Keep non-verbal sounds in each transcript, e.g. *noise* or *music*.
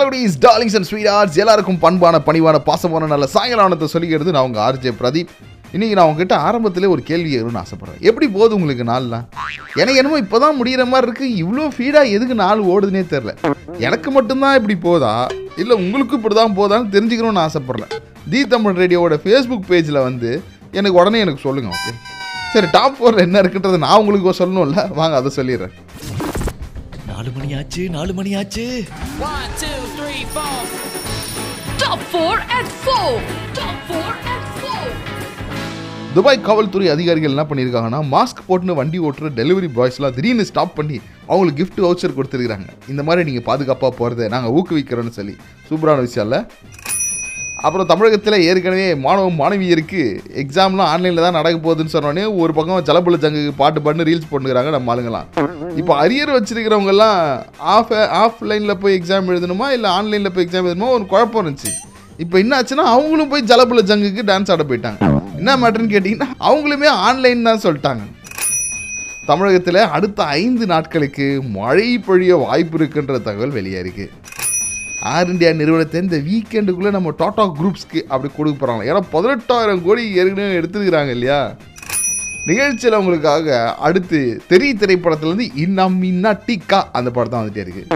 Hello dears darlings and sweet hearts எல்லாருக்கும் பண்பான பணிவான பாசமான நல்ல சாயங்காலத்தை சொல்லிக்கிறது நான் உங்கள் ஆர்ஜே பிரதீப். இன்னைக்கு நான் உங்ககிட்ட ஆரம்பத்திலே ஒரு கேள்வி கேட்கணும்னு ஆசைப்பட்றேன். எப்படி போகுது உங்களுக்கு நாள்லாம்? எனக்கு என்னமோ இப்போ தான் முடிகிற மாதிரி இருக்குது இவ்வளோ ஃபீடாக எதுக்கு நாள் ஓடுதுன்னே தெரில எனக்கு மட்டும்தான் இப்படி போதா? இல்லை உங்களுக்கும் இப்படி தான் போதான்னு தெரிஞ்சுக்கணும்னு ஆசைப்பட்றேன். தி தமிழ் ரேடியோவோட ஃபேஸ்புக் பேஜில் வந்து எனக்கு உடனே எனக்கு சொல்லுங்கள் ஓகே சரி டாப் ஃபோரில் என்ன இருக்குன்றது நான் உங்களுக்கு சொல்லணும்ல? வாங்க அதை சொல்லிடுறேன். நாலு மணி ஆச்சு நாலு மணி ஆச்சு One, two, three, four. Top 4 at 4. Top 4 at 4. Dubai காவல்துறை அதிகாரிகள் என்ன பண்ணியிருக்காங்கன்னா மாஸ்க் போட்டுன்னு வண்டி ஓட்டுற டெலிவரி பாய்ஸ்லாம் திடீர்னு ஸ்டாப் பண்ணி அவங்களுக்கு gift வவுச்சர் கொடுத்துருக்காங்க இந்த மாதிரி நீங்கள் பாதுகாப்பாக போகிறத நாங்கள் ஊக்குவிக்கிறோன்னு சொல்லி சூப்பரான விஷயம் இல்லை அப்புறம் தமிழகத்தில் ஏற்கனவே மாணவ மாணவியருக்கு எக்ஸாம்லாம் ஆன்லைனில் தான் நடக்க போகுதுன்னு சொன்னோடனே ஒரு பக்கம் ஜலபுல ஜங்குக்கு பாட்டு பாட்டு ரீல்ஸ் பண்ணுறாங்க நம்ம ஆளுங்கலாம் இப்போ அரியர் வச்சிருக்கிறவங்கெல்லாம் ஆஃப் ஆஃப்லைனில் போய் எக்ஸாம் எழுதணுமா இல்லை ஆன்லைனில் போய் எக்ஸாம் எழுதணுமா? ஒரு குழப்பம் இருந்துச்சு. இப்போ என்ன ஆச்சுன்னா அவங்களும் போய் ஜலபுல ஜங்குக்கு டான்ஸ் ஆட போயிட்டாங்க. என்ன மேட்டர்னு கேட்டிங்கன்னா அவங்களுமே ஆன்லைன் தான் சொல்லிட்டாங்க. தமிழகத்தில் அடுத்த ஐந்து நாட்களுக்கு மழை பொழிய வாய்ப்பு இருக்குன்ற தகவல் வெளியாயிருக்கு. ஏர் இந்தியா நிறுவனத்தை இந்த வீக்கெண்டுக்குள்ளே நம்ம டாடா குரூப்ஸ்க்கு அப்படி கொடுக்க போகிறாங்க ஏன்னா பதினெட்டாயிரம் கோடி ஏற்கனவே எடுத்துருக்கிறாங்க இல்லையா? நிகழ்ச்சியில் உங்களுக்காக அடுத்து தெரி திரைப்படத்துலேருந்து இன்னம் இன்னா டிக்கா அந்த படம் தான் வந்துட்டே இருக்கு.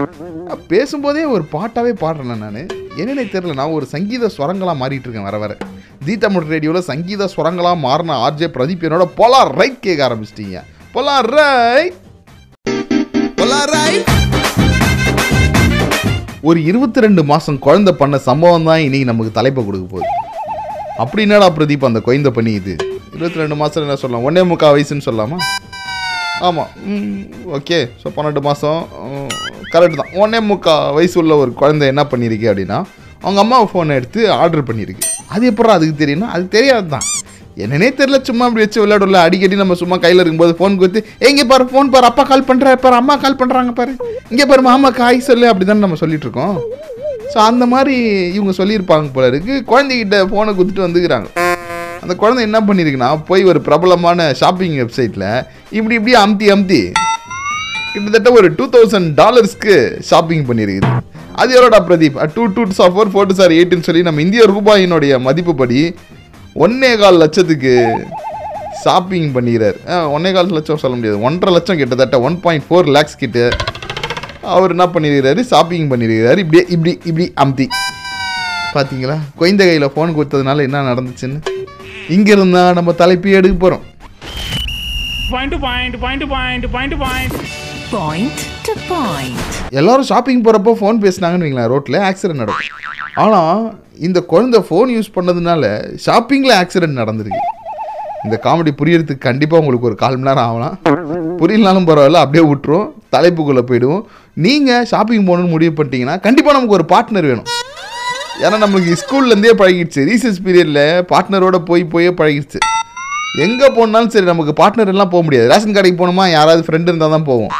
பேசும்போதே ஒரு பாட்டாகவே பாடுறேன் நான். என்னென்ன தெரில நான் ஒரு சங்கீத ஸ்வரங்களாக மாறிட்டு இருக்கேன் வர வர. தி தமிழ் ரேடியோவில் சங்கீத ஸ்வரங்களாக மாறின ஆர்ஜே பிரதீப் என்னோட பொலார் ரைட் கேட்க ஆரம்பிச்சிட்டீங்க. பொலார் ரைட் ஒரு இருபத்தி ரெண்டு மாதம் குழந்தை பண்ண சம்பவம் தான் இன்னைக்கு நமக்கு தலைப்பை கொடுக்க போகுது. அப்படி என்னடா பிரதீப் அந்த குழந்தை பண்ணி இது? இருபத்தி ரெண்டு மாதம் என்ன சொல்லலாம்? ஒன்னே முக்கால் வயசுன்னு சொல்லலாமா? ஆமாம் ஓகே ஸோ பன்னெண்டு மாதம் கரெக்ட் தான். ஒன்னே முக்கால் வயசு உள்ள ஒரு குழந்தை என்ன பண்ணியிருக்கு அப்படின்னா அவங்க அம்மா ஃபோனை எடுத்து ஆர்டர் பண்ணியிருக்கு அது எப்படா அதுக்கு தெரியும்னா அது தெரியாது தான் என்னன்னே தெரியல சும்மா அப்படி வச்சு விளையாடல அடிக்கடி நம்ம சும்மா கையில் இருக்கும்போது ஃபோன் கொடுத்து எங்கே பாரு ஃபோன் பாரு அப்பா கால் பண்ணுறாரு பாரு அம்மா கால் பண்ணுறாங்க பாரு. இங்கே பாரு மாமா காய் சொல்லு அப்படி தானே நம்ம சொல்லிட்டு இருக்கோம். ஸோ அந்த மாதிரி இவங்க சொல்லியிருப்பாங்க போல இருக்கு. குழந்தைகிட்ட ஃபோனை கொடுத்துட்டு வந்துக்கிறாங்க. அந்த குழந்தை என்ன பண்ணியிருக்குன்னா போய் ஒரு பிரபலமான ஷாப்பிங் வெப்சைட்டில் இப்படி இப்படி அமுத்தி அமுத்தி கிட்டத்தட்ட ஒரு டூ தௌசண்ட் டாலர்ஸ்க்கு ஷாப்பிங் பண்ணியிருக்குது அது எவ்வளோடா Pradeep? Two two sir four four sir எயிட்டுன்னு சொல்லி நம்ம இந்திய ரூபாயினுடைய மதிப்புப்படி ஒன்னே கால் லட்சத்துக்கு ஷாப்பிங் பண்ணிக்கிறார் ஒன்னே கால் லட்சம் சொல்ல முடியாது. ஒன்றரை லட்சம் கிட்டத்தட்ட ஒன் பாயிண்ட் ஃபோர் லேக்ஸ் கிட்ட அவர் என்ன பண்ணியிருக்கிறாரு ஷாப்பிங் பண்ணியிருக்கிறாரு இப்படியே இப்படி இப்படி அமுத்தி பார்த்தீங்களா குழந்தை கையில் ஃபோன் கொடுத்ததுனால என்ன நடந்துச்சுன்னு? இங்கிருந்தா நம்ம தலைப்பு எடுக்க போகிறோம் point to point, point to point. Point to point. எல்லாரும் ஷாப்பிங் போகிறப்போ ஃபோன் பேசுனாங்கன்னு வைங்களேன். ரோட்டில் ஆக்சிடென்ட் நடக்கும். ஆனால் இந்த குழந்தை ஃபோன் யூஸ் பண்ணதுனால ஷாப்பிங்கில் ஆக்சிடென்ட் நடந்திருக்கு. இந்த காமெடி புரியறதுக்கு கண்டிப்பாக உங்களுக்கு ஒரு கால் மணி நேரம் ஆகலாம். புரியலனாலும் பரவாயில்ல அப்படியே விட்டுரும். தலைப்புக்குள்ளே போயிடுவோம். நீங்கள் ஷாப்பிங் போகணுன்னு முடிவு பண்ணிட்டீங்கன்னா கண்டிப்பாக நமக்கு ஒரு பார்ட்னர் வேணும். ஏன்னா நம்மளுக்கு ஸ்கூல்லேருந்தே பழகிடுச்சு. ரீசர்ச் பீரியடில் பார்ட்னரோட போய் போயே பழகிடுச்சு. எங்கே போனாலும் சரி நமக்கு பார்ட்னர் எல்லாம் போக முடியாது. ரேஷன் கடைக்கு போகணுமா? யாராவது ஃப்ரெண்டு இருந்தால் தான் போவோம்.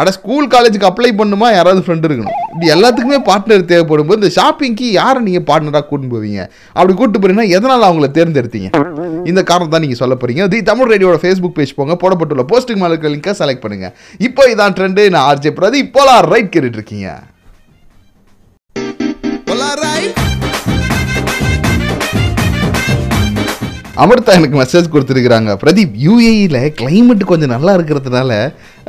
அட ஸ்கூல் காலேஜுக்கு அப்ளை பண்ணுமா? யாராவது ஃப்ரெண்டு இருக்கணும். இப்படி எல்லாத்துக்குமே பார்ட்னர் தேவைப்படும் போது இந்த ஷாப்பிங்க்கு யாரை நீங்கள் பார்ட்னராக கூட்டின்னு போவீங்க? அப்படி கூட்டு போறீங்கன்னா எதனால் அவங்கள தேர்ந்தெடுத்தீங்க? இந்த காரணம் தான் நீங்கள் சொல்ல போறீங்க. தி தமிழ் ரேடியோட ஃபேஸ்புக் பேஜ் போங்க. போடப்பட்டுள்ள போஸ்டிங் மேலே இருக்க லிங்கை செலக்ட் பண்ணுங்க. இப்போ இதான் ட்ரெண்டு நான் ஆர்ஜே பிரதி இப்போலாம் ரைட் கேட்டுட்ருக்கீங்க அமிர்தா எனக்கு மெசேஜ் கொடுத்துருக்குறாங்க. பிரதீப் யூஏஇயில் கிளைமேட் கொஞ்சம் நல்லா இருக்கிறதுனால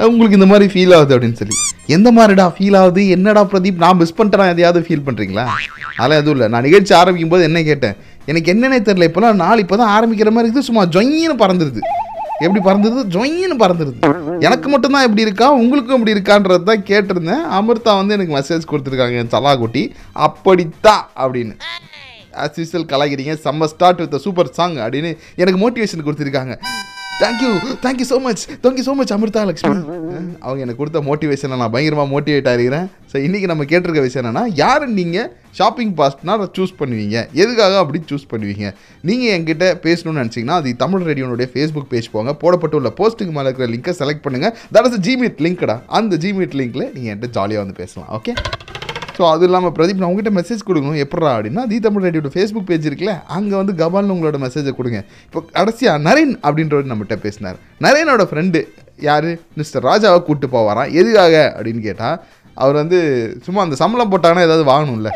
உங்களுக்கு இந்த மாதிரி ஃபீல் ஆகுது அப்படின்னு சொல்லி. எந்த மாதிரிடா ஃபீல் ஆகுது? என்னடா பிரதீப் நான் மிஸ் பண்ணிட்டேன்? எதையாவது ஃபீல் பண்ணுறீங்களா அதெல்லாம் எதுவும் இல்லை. நான் நிகழ்ச்சி ஆரம்பிக்கும் போது என்ன கேட்டேன்? எனக்கு என்னென்ன தெரியல. இப்போலாம் நாள் இப்போ தான் ஆரம்பிக்கிற மாதிரி இருக்குது. சும்மா ஜொயின்னு பறந்துருது. எப்படி பறந்துருது? ஜொயின்னு பறந்துருது. எனக்கு மட்டும்தான் எப்படி இருக்கா? உங்களுக்கும் எப்படி இருக்கான்றது தான் கேட்டிருந்தேன். அமிர்தா வந்து எனக்கு மெசேஜ் கொடுத்துருக்காங்க என் சலாகுட்டி. அப்படித்தான் அப்படின்னு. ஆஸ் யூஸ்வல் கலாய்க்கிறீங்க. செம்ம ஸ்டார்ட் வித் சூப்பர் சாங் அப்படின்னு எனக்கு மோட்டிவேஷன் கொடுத்துருக்காங்க. Thank you thank you so much thank you so much Amirtha Lakshmi. *laughs* அவங்க எனக்கு கொடுத்த மோட்டிவேஷனை நான் பயங்கரமாக மோட்டிவேட் ஆகிறேன் ஸோ இன்றைக்கி நம்ம கேட்டிருக்க விஷயம் என்னென்னா யார் நீங்கள் ஷாப்பிங் பாஸ்ட்னா சூஸ் பண்ணுவீங்க? எதுக்காக அப்படி சூஸ் பண்ணுவீங்க? நீங்கள் என்கிட்ட பேசணும்னு நினச்சிங்கன்னா அது தமிழ் ரேடியோனுடைய ஃபேஸ்புக் பேஜ் போங்க. போடப்பட்டுள்ள போஸ்ட்டுக்கு மேலே இருக்கிற லிங்கை செலக்ட் பண்ணுங்கள் தட் இஸ் ஜிமீட் லிங்க்டா அந்த ஜிமீட் லிங்க்கில் நீங்கள் என்கிட்ட ஜாலியாக வந்து பேசலாம். ஓகே ஸோ அது இல்லாமல் பிரதீப் நான் உங்ககிட்ட மெசேஜ் கொடுக்கணும். எப்படா அப்படின்னா தி தமிழ் ரேடியோட ஃபேஸ்புக் பேஜ் இருக்குல்ல அங்கே வந்து கபால்னு உங்களோட மெசேஜை கொடுங்க. இப்போ கடைசியாக நரேன் அப்படின்றவர் நம்மகிட்ட பேசினார். நரேனோட ஃப்ரெண்டு யார்? மிஸ்டர் ராஜாவை கூப்பிட்டு போவாராம் எதுக்காக அப்படின்னு கேட்டால் அவர் வந்து சும்மா அந்த சம்பளம் போட்டாங்கன்னா ஏதாவது வாங்கணும்ல.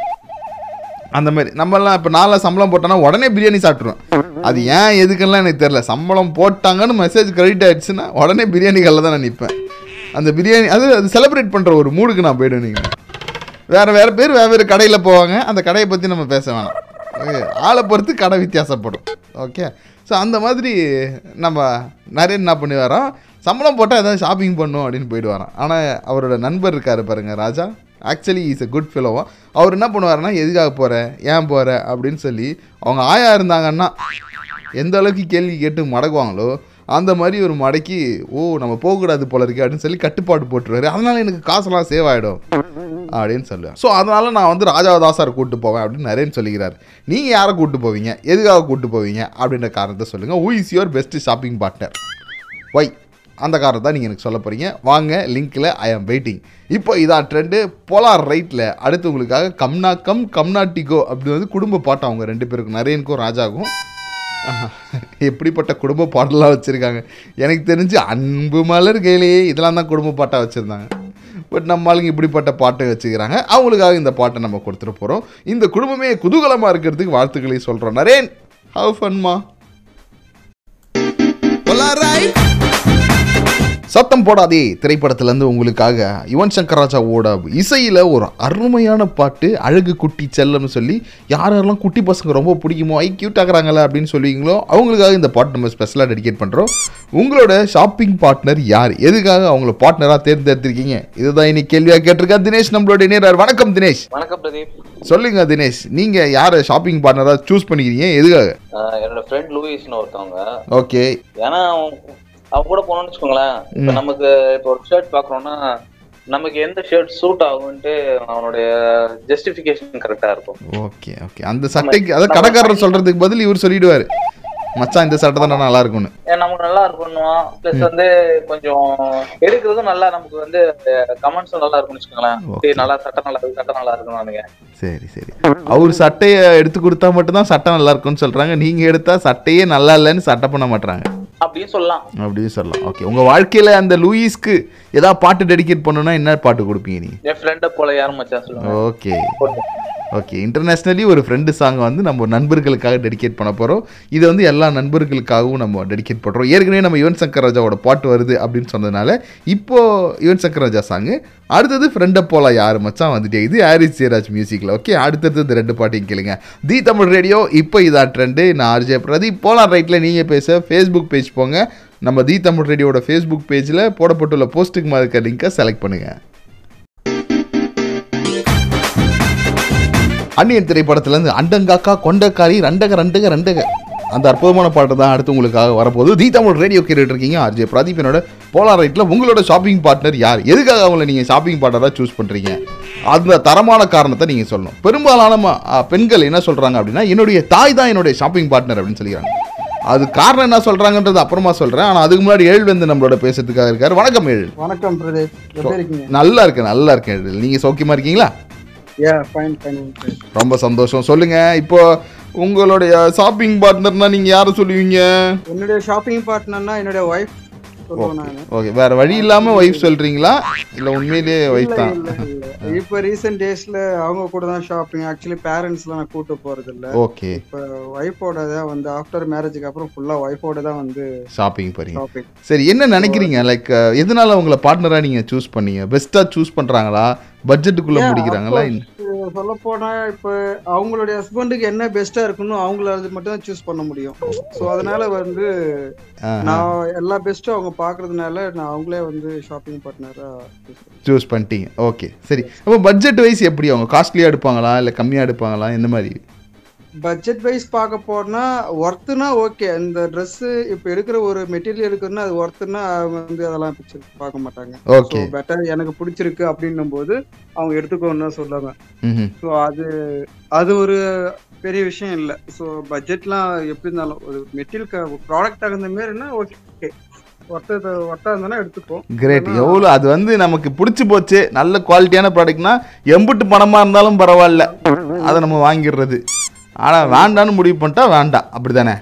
அந்த மாதிரி. நம்மலாம் இப்போ நாளில் சம்பளம் போட்டோன்னா உடனே பிரியாணி சாப்பிட்ருவோம் அது ஏன் எதுக்கெல்லாம் எனக்கு தெரில சம்பளம் போட்டாங்கன்னு மெசேஜ் கிரெடிட் ஆகிடுச்சுன்னா உடனே பிரியாணி கல்ல தான் நான் நிற்பேன் அந்த பிரியாணி அது அது செலிப்ரேட் பண்ணுற ஒரு மூடுக்கு நான் போயிடுவேன் நீங்கள் வேறு வேறு பேர் வேறு கடையில் போவாங்க. அந்த கடையை பற்றி நம்ம பேச வேணாம். ஓகே ஆளை பொறுத்து கடை வித்தியாசப்படும். ஓகே ஸோ அந்த மாதிரி நம்ம நிறைய என்ன பண்ணி வரோம் சம்பளம் போட்டால் ஏதாவது ஷாப்பிங் பண்ணும் அப்படின்னு போயிட்டு வரோம் ஆனால் அவரோட நண்பர் இருக்கார் பாருங்க Raja. Actually is a good ஃபிலோவா அவர் என்ன பண்ணுவாருன்னா எதுக்காக போகிற ஏன் போகிற அப்படின்னு சொல்லி அவங்க ஆயா இருந்தாங்கன்னா எந்த அளவுக்கு கேள்வி கேட்டு மடக்குவாங்களோ அந்த மாதிரி ஒரு மடக்கி ஓ நம்ம போகக்கூடாது போல இருக்கு அப்படின்னு சொல்லி கட்டுப்பாடு போட்டுருவாரு. அதனால எனக்கு காசெல்லாம் சேவ் ஆகிடும் அப்படின்னு சொல்லுவேன். ஸோ அதனால நான் வந்து ராஜாவதாசாரை கூப்பிட்டு போவேன் அப்படின்னு நரேன் சொல்லிக்கிறார் நீங்கள் யாரை கூப்பிட்டு போவீங்க? எதுக்காக கூப்பிட்டு போவீங்க? அப்படின்ற காரணத்தை சொல்லுங்கள் who is your best shopping partner why அந்த காரணத்தை நீங்கள் எனக்கு சொல்ல போகிறீங்க வாங்க லிங்க்கில் ஐ ஆம் வெயிட்டிங் இப்போ இதான் ட்ரெண்டு போலார் ரைட்டில் அடுத்து உங்களுக்காக கம்னா கம் கம்னாட்டிகோ அப்படி வந்து குடும்ப பாட்டம் அவங்க ரெண்டு பேருக்கும் நரேனுக்கும் ராஜாவுக்கும் எப்படிப்பட்ட குடும்ப பாட்டெல்லாம் வச்சுருக்காங்க. எனக்கு தெரிஞ்சு அன்பு மலர் கேலே இதெல்லாம் தான் குடும்ப பாட்டாக வச்சுருந்தாங்க. பட் நம்ம ஆளுங்க இப்படிப்பட்ட பாட்டை வச்சுக்கிறாங்க. அவங்களுக்காக இந்த பாட்டை நம்ம கொடுத்துட்டு போகிறோம் இந்த குடும்பமே குதூகலமாக இருக்கிறதுக்கு வாழ்த்துக்களை சொல்கிறோம் நரேன் ஹவ் ஃபன்மா சத்தம் போடாதே திரைப்படத்திலேருந்து உங்களுக்காக யுவன் சங்கர் ராஜாவோட இசையில் ஒரு அருமையான பாட்டு அழகு குட்டி செல்லம்னு சொல்லி யார் யாரெல்லாம் குட்டி பசங்க ரொம்ப பிடிக்குமோ ஐ கியூட் ஆகுறாங்களா அப்படின்னு சொல்லுவீங்களோ அவங்களுக்காக இந்த பாட்டு நம்ம ஸ்பெஷலாக டெடிகேட் பண்ணுறோம் உங்களோட ஷாப்பிங் பார்ட்னர் யார்? எதுக்காக அவங்கள பார்ட்னராக தேர்ந்தெடுத்திருக்கீங்க? இதுதான் இன்னைக்கு கேள்வியாக கேட்டிருக்கா தினேஷ் நம்மளோட நேரார் வணக்கம் தினேஷ். வணக்கம் பிரதீப். சொல்லுங்க தினேஷ் நீங்கள் யாரை ஷாப்பிங் பார்ட்னராக சூஸ் பண்ணிக்கிறீங்க? எதுக்காக? என்னோட ஃப்ரெண்ட் லூயிஸ்னு ஒருத்தவங்க. ஓகே ஏன்னா அவங்க கூட போனோம்னு வச்சுக்கோங்களேன். இப்ப நமக்கு இப்போ ஒரு ஷர்ட் பாக்குறோம்னா நமக்கு எந்த ஷர்ட் சூட் ஆகும்ட்டு அவனுடைய ஜஸ்டிபிகேஷன் கரெக்டா இருக்கும். ஓகே ஓகே அந்த சட்டைக்கு அதாவது கடைக்காரர் சொல்கிறதுக்கு பதில் இவர் சொல்லிடுவார். மச்சான் இந்த சட்டை தான் நல்லா இருக்கும்னு. நமக்கு நல்லா இருக்குன்னுவான் பிளஸ் வந்து கொஞ்சம் எடுக்கிறதும் நல்லா நமக்கு வந்து கமெண்ட்ஸும் நல்லா இருக்கும்னு வச்சுக்கோங்களேன். நல்லா சட்டை நல்லா இருக்கு சட்டை நல்லா இருக்குன்னு நினைக்கிறேன் சரி சரி. அவர் சட்டையை எடுத்து கொடுத்தா மட்டும்தான் சட்டை நல்லா இருக்கும்னு சொல்றாங்க. நீங்க எடுத்தா சட்டையே நல்லா இல்லைன்னு சட்டை பண்ண மாட்டாங்க அப்படின்னு சொல்லலாம். அப்படின்னு சொல்லலாம். ஓகே உங்க வாழ்க்கையில அந்த லூயிஸ்க்கு ஏதாவது பாட்டு டெடிகேட் பண்ணணும்னா என்ன பாட்டு கொடுப்பீங்க நீங்க? என் ஃப்ரெண்டை போல யாரும் மச்சான் சொல்லுங்க. ஓகே ஓகே இன்டர்நேஷ்னலி ஒரு ஃப்ரெண்டு சாங் வந்து நம்ம நண்பர்களுக்காக டெடிகேட் பண்ண போகிறோம் இதை வந்து எல்லா நண்பர்களுக்காகவும் நம்ம டெடிகேட் பண்ணுறோம் ஏற்கனவே நம்ம யுவன் சங்கர் ராஜாவோட பாட்டு வருது அப்படின்னு சொன்னதுனால இப்போது யுவன் சங்கர் ராஜா சாங்கு அடுத்தது ஃப்ரெண்டை போல யார் மச்சான் வந்துட்டே இது ஹாரிஸ் ஜெயராஜ் மியூசிக்கில் ஓகே அடுத்தது இந்த ரெண்டு பாட்டையும் கேளுங்க. தி தமிழ் ரேடியோ இப்போ இதான் ட்ரெண்டு நான் ஆர்ஜே பிரதீப். போலாம் ரைட்டில் நீங்கள் பேச. ஃபேஸ்புக் பேஜ் போங்க. நம்ம தி தமிழ் ரேடியோட ஃபேஸ்புக் பேஜில் போடப்பட்டுள்ள போஸ்ட்டுக்கு மாதிரி இருக்க லிங்கை செலக்ட் பண்ணுங்கள் அந்நியன் திரைப்படத்துலேருந்து அண்டங்காக்கா கொண்டக்காரி ரெண்டக ரெண்டக ரெண்டக. அந்த அற்புதமான பாட்டு தான் அடுத்து உங்களுக்காக வரப்போகுது. தி தமிழ் ரேடியோ கேட்டுட்டு இருக்கீங்க ஆர்ஜே பிரதீப் என்னோட போலார் ரைட்டில் உங்களோட ஷாப்பிங் பார்ட்னர் யார்? எதுக்காக அவங்கள நீங்கள் ஷாப்பிங் பார்ட்னராக சூஸ் பண்ணுறீங்க அந்த தரமான காரணத்தை நீங்கள் சொல்லணும். பெரும்பாலான பெண்கள் என்ன சொல்கிறாங்க அப்படின்னா என்னுடைய தாய் தான் என்னுடைய ஷாப்பிங் பார்ட்னர் அப்படின்னு சொல்லிக்கிறாங்க. அது காரணம் என்ன சொல்கிறாங்கன்றது அப்புறமா சொல்கிறேன் ஆனால் அதுக்கு முன்னாடி ஏழு வந்து நம்மளோட பேசுறதுக்காக இருக்கார். வணக்கம் ஏழு. வணக்கம் நல்லா இருக்கேன் நல்லா இருக்கேன் ஏழு. நீங்கள் சௌக்கியமாக இருக்கீங்களா? ரொம்ப சந்தோஷம். சொல்லுங்க இப்போ உங்களுடைய ஷாப்பிங் பார்ட்னர்னா நீங்க யாரை சொல்லுவீங்க? என்னுடைய ஷாப்பிங் பார்ட்னர்னா என்னுடைய ஒய்ஃப் ஓகே வேற வழி இல்லாம ஒய்ஃப் சொல்றீங்களா? இல்ல உண்மையிலேயே ஒய்ஃப் இல்ல தான் இப்போ ரீசெண்ட் டேஸ்ல அவங்க கூட தான் ஷாப்பிங் ஆக்சுவலி பேரண்ட்ஸ்லாம் நான் கூட்டு போறது இல்ல ஓகே இப்போ ஒய்ஃபோட தான் வந்து ஆஃப்டர் மேரேஜுக்கு அப்புறம் ஃபுல்லா ஒய்ஃபோட தான் வந்து ஷாப்பிங் போறீங்க. சரி என்ன நினைக்கிறீங்க? லைக் எதனால உங்களை பார்ட்னரா நீங்க சூஸ் பண்ணீங்க? பெஸ்டா சூஸ் பண்றாங்களா? பட்ஜெட்டுக்குள்ள முடிக்கிறாங்களா? சொல்ல போனா இப்போ அவங்களுடைய ஹஸ்பண்டுக்கு என்ன பெஸ்டா இருக்குன்னு அவங்கள அது மட்டும் தான் சூஸ் பண்ண முடியும். ஸோ அதனால வந்து நான் எல்லா பெஸ்ட்டும் அவங்க பாக்குறதுனால நான் அவங்களே வந்து ஷாப்பிங் பார்ட்னரா சூஸ் பண்ணிட்டீங்க. ஓகே சரி. அப்போ பட்ஜெட் வைஸ் எப்படி? அவங்க காஸ்ட்லியா எடுப்பாங்களா? இல்ல கம்மியா எடுப்பாங்களா? இந்த மாதிரி? பட்ஜெட் வைஸ் பார்க்க போனா ஒர்த்துனா ஓகே இந்த Dress இப்போ எடுக்கிற ஒரு மெட்டீரியல் எடுக்கிறதுனா அது ஒர்த்துனா வந்து அதெல்லாம் பிக்சர் பார்க்க மாட்டாங்க. ஓகே பெட்டர் எனக்கு பிடிச்சிருக்கு அப்படின்னும் போது அவங்க எடுத்துக்கோன்னு சொல்லுவாங்க. ஸோ அது அது ஒரு பெரிய விஷயம் இல்லை. ஸோ பட்ஜெட்லாம் எப்படி இருந்தாலும் ஒரு மெட்டீரியல் ப்ராடக்ட் தகுந்த மாரினா ஓகே ஒர்த்த ஒர்த்தா இருந்தாலும் எடுத்துப்போம். கிரேட் எவ்வளோ அது வந்து நமக்கு பிடிச்சி போச்சு நல்ல குவாலிட்டியான ப்ராடக்ட்னா எம்புட்டு பணமாக இருந்தாலும் பரவாயில்ல. அதை நம்ம வாங்கிடுறது. ஆனால் வேண்டான்னு முடிவு பண்ணிட்டா வேண்டாம். அப்படி தானே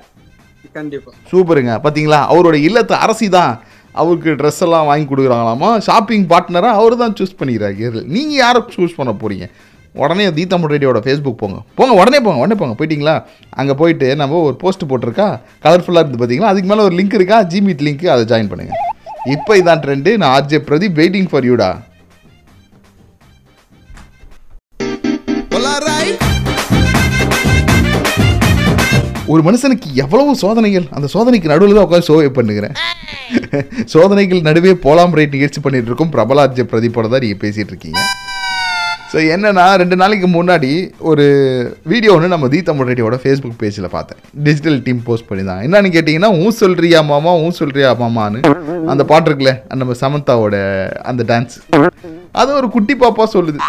கண்டிப்பா. சூப்பருங்க. பார்த்தீங்களா அவரோட இல்லத்து அரசி தான் அவருக்கு ட்ரெஸ் எல்லாம் வாங்கி கொடுக்குறாங்களாமா? ஷாப்பிங் பார்ட்னராக அவர் தான் சூஸ் பண்ணிக்கிறாரு. நீங்கள் யாரை சூஸ் பண்ண போகிறீங்க உடனே தி தமிழ் ரேடியோட ஃபேஸ்புக் போங்க. போங்க உடனே போங்க உடனே போங்க. போயிட்டீங்களா? அங்கே போயிட்டு நம்ம ஒரு போஸ்ட் போட்டிருக்கா? கலர்ஃபுல்லாக இருந்து பார்த்தீங்களா அதுக்கு மேலே ஒரு லிங்க் இருக்கா? ஜிமீட் லிங்க் அதை ஜாயின் பண்ணுங்கள் இப்போ இதான் ட்ரெண்டு நான் ஆர்ஜே பிரதீப் வெயிட்டிங் ஃபார் யூடா ஒரு மனுஷனுக்கு எவ்வளவு சோதனைகள்? அந்த சோதனைக்கு நடுவில் தான் உட்காந்து ஷோவே பண்ணுகிறேன். *laughs* சோதனைகள் நடுவே போலாம் ரேட் நிகழ்ச்சி பண்ணிட்டு இருக்கோம். பிரபலாஜ பிரதீப்போட தான் நீங்கள் பேசிகிட்டு இருக்கீங்க. ஸோ என்னன்னா ரெண்டு நாளைக்கு முன்னாடி ஒரு வீடியோ ஒன்று நம்ம தி தமிழ் ஃபேஸ்புக் பேஜில் பார்த்தேன். டிஜிட்டல் டீம் போஸ்ட் பண்ணியிருந்தாங்க என்னன்னு கேட்டிங்கன்னா ஊ சொல்றியா மாமா? ஊ சொல்றியா மாமான்னு? அந்த பாட்டு இருக்குல்ல நம்ம சமந்தாவோட அந்த டான்ஸ் அது ஒரு குட்டி பாப்பா சொல்லுது.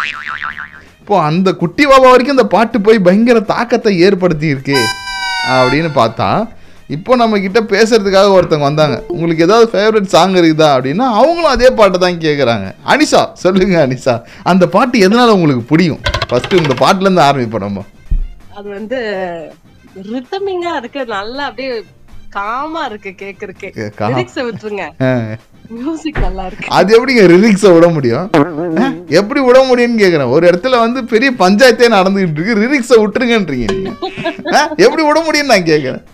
இப்போ அந்த குட்டி பாப்பா வரைக்கும் அந்த பாட்டு போய் பயங்கர தாக்கத்தை ஏற்படுத்தி இருக்கு அப்படின்னு பார்த்தா இப்போ நம்ம கிட்ட பேசுறதுக்காக ஒருத்தவங்க வந்தாங்க. உங்களுக்கு ஏதாவது ஃபேவரட் சாங் இருக்குதா அப்படின்னா அவங்களும் அதே பாட்டை தான் கேட்குறாங்க அனிஷா சொல்லுங்க அனிஷா. அந்த பாட்டு எதனால உங்களுக்கு பிடிக்கும் ஃபர்ஸ்ட் இந்த பாட்டுல இருந்து ஆரம்பிப்போம் நம்ம. அது வந்து ரித்தமிங்கா இருக்கு. நல்லா அப்படியே காமா இருக்கு கேக்குறதுக்கு. லிரிக்ஸ விட்டுருங்க. மியூசிக் நல்லா இருக்கு. அது எப்படிங்க ரிலிக்ஸை விட முடியும்? எப்படி விட முடியும்னு கேட்குறேன் ஒரு இடத்துல வந்து பெரிய பஞ்சாயத்தே நடந்துகிட்டு இருக்கு ரிலிக்ஸை விட்டுருங்கன்றீங்க நீங்க. ஆ? எப்படி விட முடியும்னு நான் கேட்குறேன்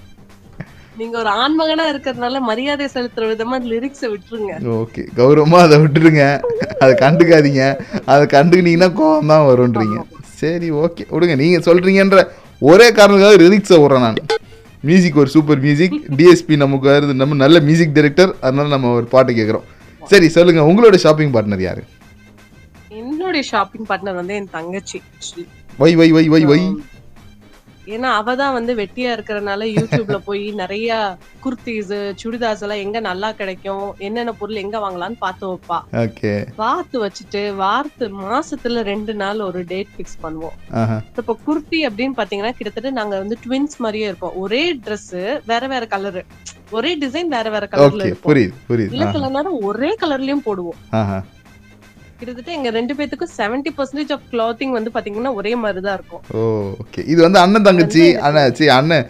நீங்க ஒரு ஆண்மகனா இருக்கிறதுனால மரியாதை செலுத்துற விதமா லிரிக்ஸ விட்டுருங்க. ஓகே. கௌரவமாக அதை விட்டுடுங்க அதை கண்டுக்காதீங்க. அதை கண்டுக்கினீங்கன்னா கோவம் தான் வரும்ன்றீங்க. சரி ஓகே. விடுங்க. நீங்கள் சொல்கிறீங்கன்ற ஒரே காரணத்துக்காக ரிலிக்ஸை விட்றேன் நான். மியூசிக் ஒரு சூப்பர் மியூசிக் டிஎஸ்பி நமக்கு வருது நம்ம நல்ல மியூசிக் டைரக்டர் அதனால நம்ம ஒரு பாட்டு கேட்குறோம் சரி சொல்லுங்கள் உங்களோட ஷாப்பிங் பார்ட்னர் யார்? என்னுடைய ஷாப்பிங் பார்ட்னர் வந்து என் தங்கச்சி. வை வை வை வை வை. ஏன்னா அவ தான் வந்து வெட்டியா இருக்கறனால யூடியூப்ல போய் நிறைய குர்த்திஸ் சுடிதார்ஸ் எல்லாம் எங்க நல்லா கிடைக்கும் என்னென்ன பொருள் எங்க வாங்கலாம்னு பார்த்து வைப்பா. பார்த்து வச்சுட்டு வாரத்து மாசத்துல ரெண்டு நாள் ஒரு டேட் ஃபிக்ஸ் பண்ணுவோம். இப்ப குர்த்தி அப்படின்னு பாத்தீங்கன்னா கிட்டத்தட்ட நாங்க வந்து ட்வின்ஸ் மாதிரியே இருப்போம் ஒரே Dress வேற வேற கலரு ஒரே டிசைன் வேற வேற கலர்ல இருக்கும் இல்ல சில நேரம் ஒரே கலர்லயும் போடுவோம். கிட்டத்தட்ட எங்க ரெண்டு பேத்துக்கும் செவன்டி பர்சன்டேஜ் ஆஃப் கிளாத்திங் வந்து பாத்தீங்கன்னா ஒரே மாதிரிதான் இருக்கும். ஓ ஓகே இது வந்து அண்ணன் தங்கச்சி அண்ணன் சி அண்ணன்